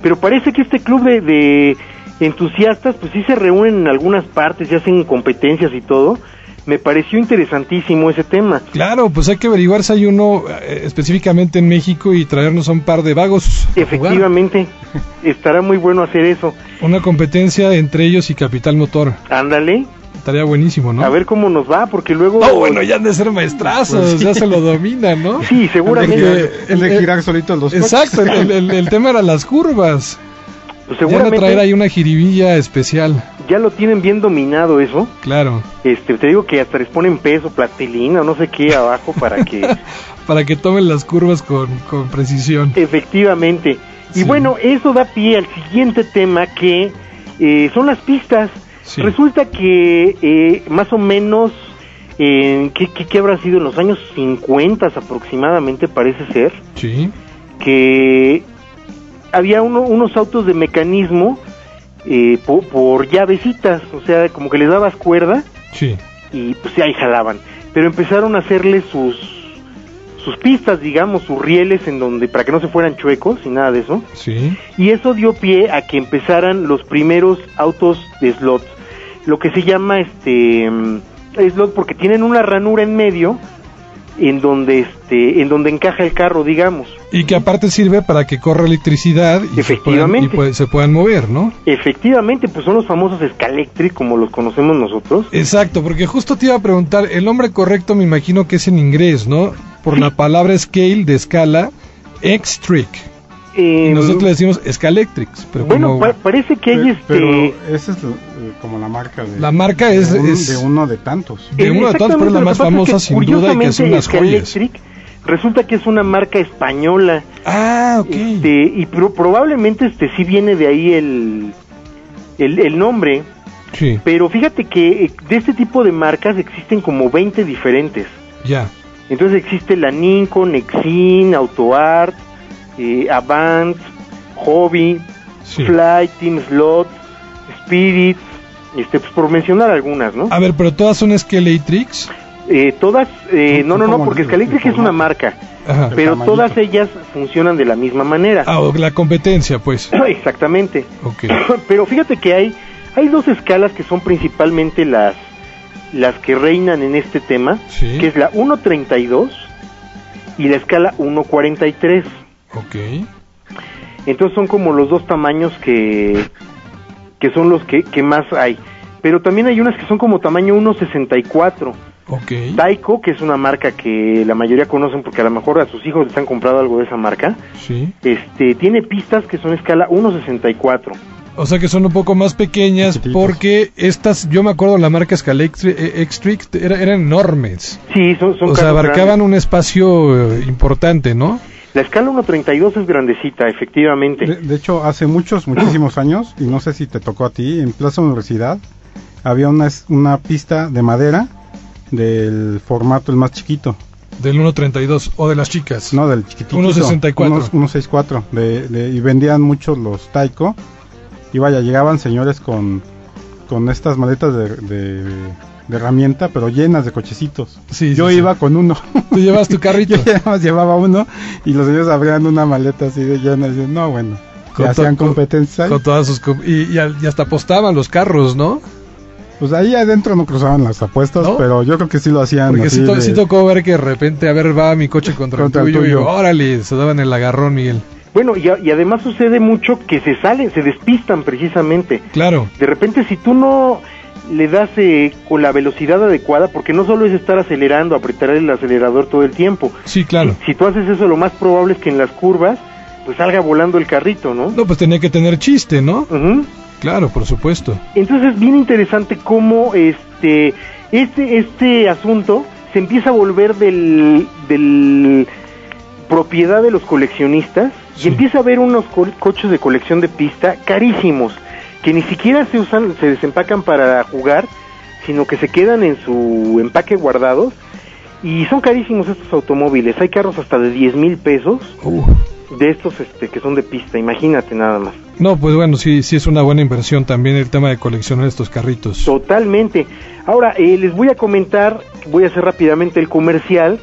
Pero parece que este club de, de entusiastas, pues sí se reúnen en algunas partes y hacen competencias y todo. Me pareció interesantísimo ese tema. Claro, pues hay que averiguar si hay uno eh, específicamente en México y traernos a un par de vagos. Efectivamente, estará muy bueno hacer eso. Una competencia entre ellos y Capital Motor. Ándale, Estaría buenísimo, ¿no? a ver cómo nos va, porque luego... No, bueno, ya han de ser maestrazos, Pues sí. ya se lo dominan, ¿no? Sí, seguramente. El de, Porque el de el- girar solitos los Exacto, coches. el, el- el tema era las curvas. Pues Ya van a seguramente traer ahí una jiribilla especial, ya lo tienen bien dominado eso. claro, Este, te digo que hasta les ponen peso, platilina, o no sé qué abajo para que... para que tomen las curvas con, con precisión. Efectivamente. Y bueno, eso da pie al siguiente tema que eh, son las pistas. Sí. Resulta que eh, más o menos, eh, ¿qué, qué, qué habrá sido en los años 50 aproximadamente, parece ser, Sí, que había uno- unos autos de mecanismo eh, po- por, llavecitas, o sea, como que les dabas cuerda sí, y pues ahí jalaban. Pero empezaron a hacerle sus sus pistas, digamos, sus rieles en donde para que no se fueran chuecos y nada de eso. sí, Y eso dio pie a que empezaran los primeros autos de slot, lo que se llama este mm, slot porque tienen una ranura en medio en donde este en donde encaja el carro, digamos. Y que aparte sirve para que corra electricidad y, se puedan, y Efectivamente. puede- se puedan mover, ¿no? Efectivamente, pues son los famosos Scalectric como los conocemos nosotros. Exacto, porque justo te iba a preguntar, el nombre correcto me imagino que es en inglés, ¿no? Por la palabra scale de escala, X-Trick. Eh, Y nosotros le decimos Scalectrics, pero bueno, como pa- parece que hay este Pero esa es eh, como la marca de... la marca es, de, un- es- de uno de tantos. de uno de todas, pero es la más es famosa que, sin duda y que hace curiosamente, unas joyas. Resulta que es una marca española Ah, ok. este, y pro- probablemente este sí viene de ahí el, el, el nombre, Sí, pero fíjate que eh, de este tipo de marcas existen como 20 diferentes. ya. Entonces existe la Nikon, Nexin, AutoArt, eh, Avant, Hobby, Sí. Fly, Team Slot, Spirit, Este, pues por mencionar algunas, ¿no? A ver, pero todas son Skeletrix. Eh, todas, eh, no, no, no, porque Scalectric es una marca, Ajá. pero todas ellas funcionan de la misma manera. Ah, la competencia, pues. Exactamente. Ok. Pero fíjate que hay, hay dos escalas que son principalmente las, las que reinan en este tema, Sí. que es la 1.32 y la escala 1.43. Ok. Entonces son como los dos tamaños que, que son los que, que más hay. Pero también hay unas que son como tamaño 1.64. Ok. Taiko, que es una marca que la mayoría conocen porque a lo mejor a sus hijos les han comprado algo de esa marca, Sí. este, tiene pistas que son escala 1.64. O sea que son un poco más pequeñas Chiquititos. porque estas, yo me acuerdo la marca Scalectrix era, eran enormes. Sí, son, son O sea, abarcaban grandes. un espacio eh, importante, ¿no? La escala 1.32 es grandecita, efectivamente. De, de hecho, hace muchos, muchísimos años, y no sé si te tocó a ti, en Plaza Universidad había una, una pista de madera del formato el más chiquito, Del 1.32 o de las chicas. no del chiquitito. 1.64. unos- 1.64. De, de, y vendían muchos los Taiko. Y vaya, llegaban señores con, con estas maletas de, de, de herramienta, pero llenas de cochecitos. Sí, Yo sí, sí. iba con uno. Tú llevas tu carrito. Yo ya nada más llevaba uno y los señores abrían una maleta así de llena. Y decían, no, bueno, Con hacían competencia. Con todas sus y, y y hasta apostaban los carros, ¿no? Pues ahí adentro no cruzaban las apuestas, ¿No? pero yo creo que sí lo hacían. Porque así sí, to- de- sí tocó ver que de repente, a ver, va mi coche contra, Contra el el tuyo, y tuyo. órale, se daban el agarrón, Miguel. Bueno, y, a- y además sucede mucho que se salen, se despistan precisamente. Claro, De repente, si tú no le das eh, con la velocidad adecuada, porque no solo es estar acelerando, apretar el acelerador todo el tiempo. sí, claro. Si tú haces eso, lo más probable es que en las curvas, pues salga volando el carrito, ¿no? No, pues tenía que tener chiste, ¿no? Claro, por supuesto. Entonces es bien interesante cómo este, este, este asunto se empieza a volver del, del propiedad de los coleccionistas Sí. y empieza a haber unos co- coches de colección de pista carísimos que ni siquiera se usan, se desempacan para jugar, sino que se quedan en su empaque guardados y son carísimos estos automóviles. Hay carros hasta de 10 mil pesos Uh. De estos este, que son de pista, imagínate nada más. No, pues bueno, sí, sí es una buena inversión también el tema de coleccionar estos carritos. Totalmente. Ahora, eh, les voy a comentar, voy a hacer rápidamente el comercial,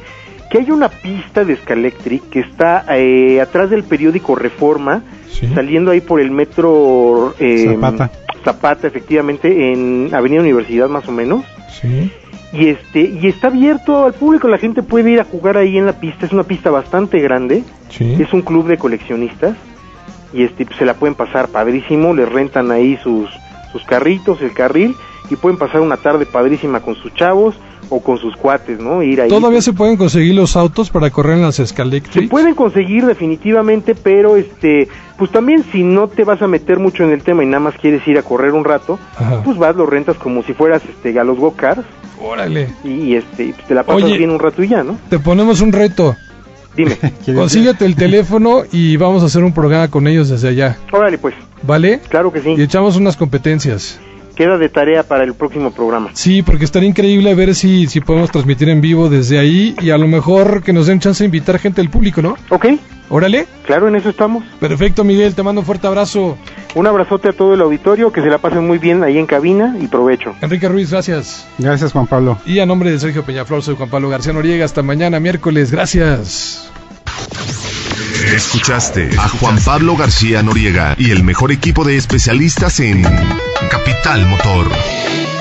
que hay una pista de Scalectric que está eh, atrás del periódico Reforma, Sí. saliendo ahí por el metro eh, Zapata. Zapata, efectivamente, en Avenida Universidad más o menos. Sí. Y este y está abierto al público, la gente puede ir a jugar ahí en la pista, es una pista bastante grande, Sí. es un club de coleccionistas y este pues, se la pueden pasar padrísimo, les rentan ahí sus sus carritos, el carril y pueden pasar una tarde padrísima con sus chavos o con sus cuates, ¿no? Ir ahí. Todavía se pueden conseguir los autos para correr en las Se Scalectric. pueden conseguir definitivamente, pero este, pues también si no te vas a meter mucho en el tema y nada más quieres ir a correr un rato, Ajá. pues vas, lo rentas como si fueras este a los go-karts Órale. y este pues, te la pasas Oye. bien un rato y ya, ¿no? Te ponemos un reto. Dime. ¿Quieres Consíguete el teléfono y vamos a hacer un programa con ellos desde allá. Órale, pues, ¿Vale? claro que sí. Y echamos unas competencias. Queda de tarea para el próximo programa. Sí, porque estaría increíble ver si, si podemos transmitir en vivo desde ahí y a lo mejor que nos den chance de invitar gente del público, ¿no? ¿Ok? Órale. Claro, en eso estamos. Perfecto, Miguel, te mando un fuerte abrazo. Un abrazote a todo el auditorio, que se la pasen muy bien ahí en cabina y provecho. Enrique Ruiz, gracias. Gracias, Juan Pablo. Y a nombre de Sergio Peñaflor, soy Juan Pablo García Noriega. Hasta mañana, miércoles. Gracias. Escuchaste a Juan Pablo García Noriega y el mejor equipo de especialistas en Capital Motor.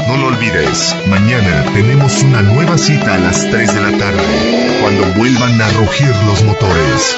No lo olvides, mañana tenemos una nueva cita a las 3 de la tarde, cuando vuelvan a rugir los motores.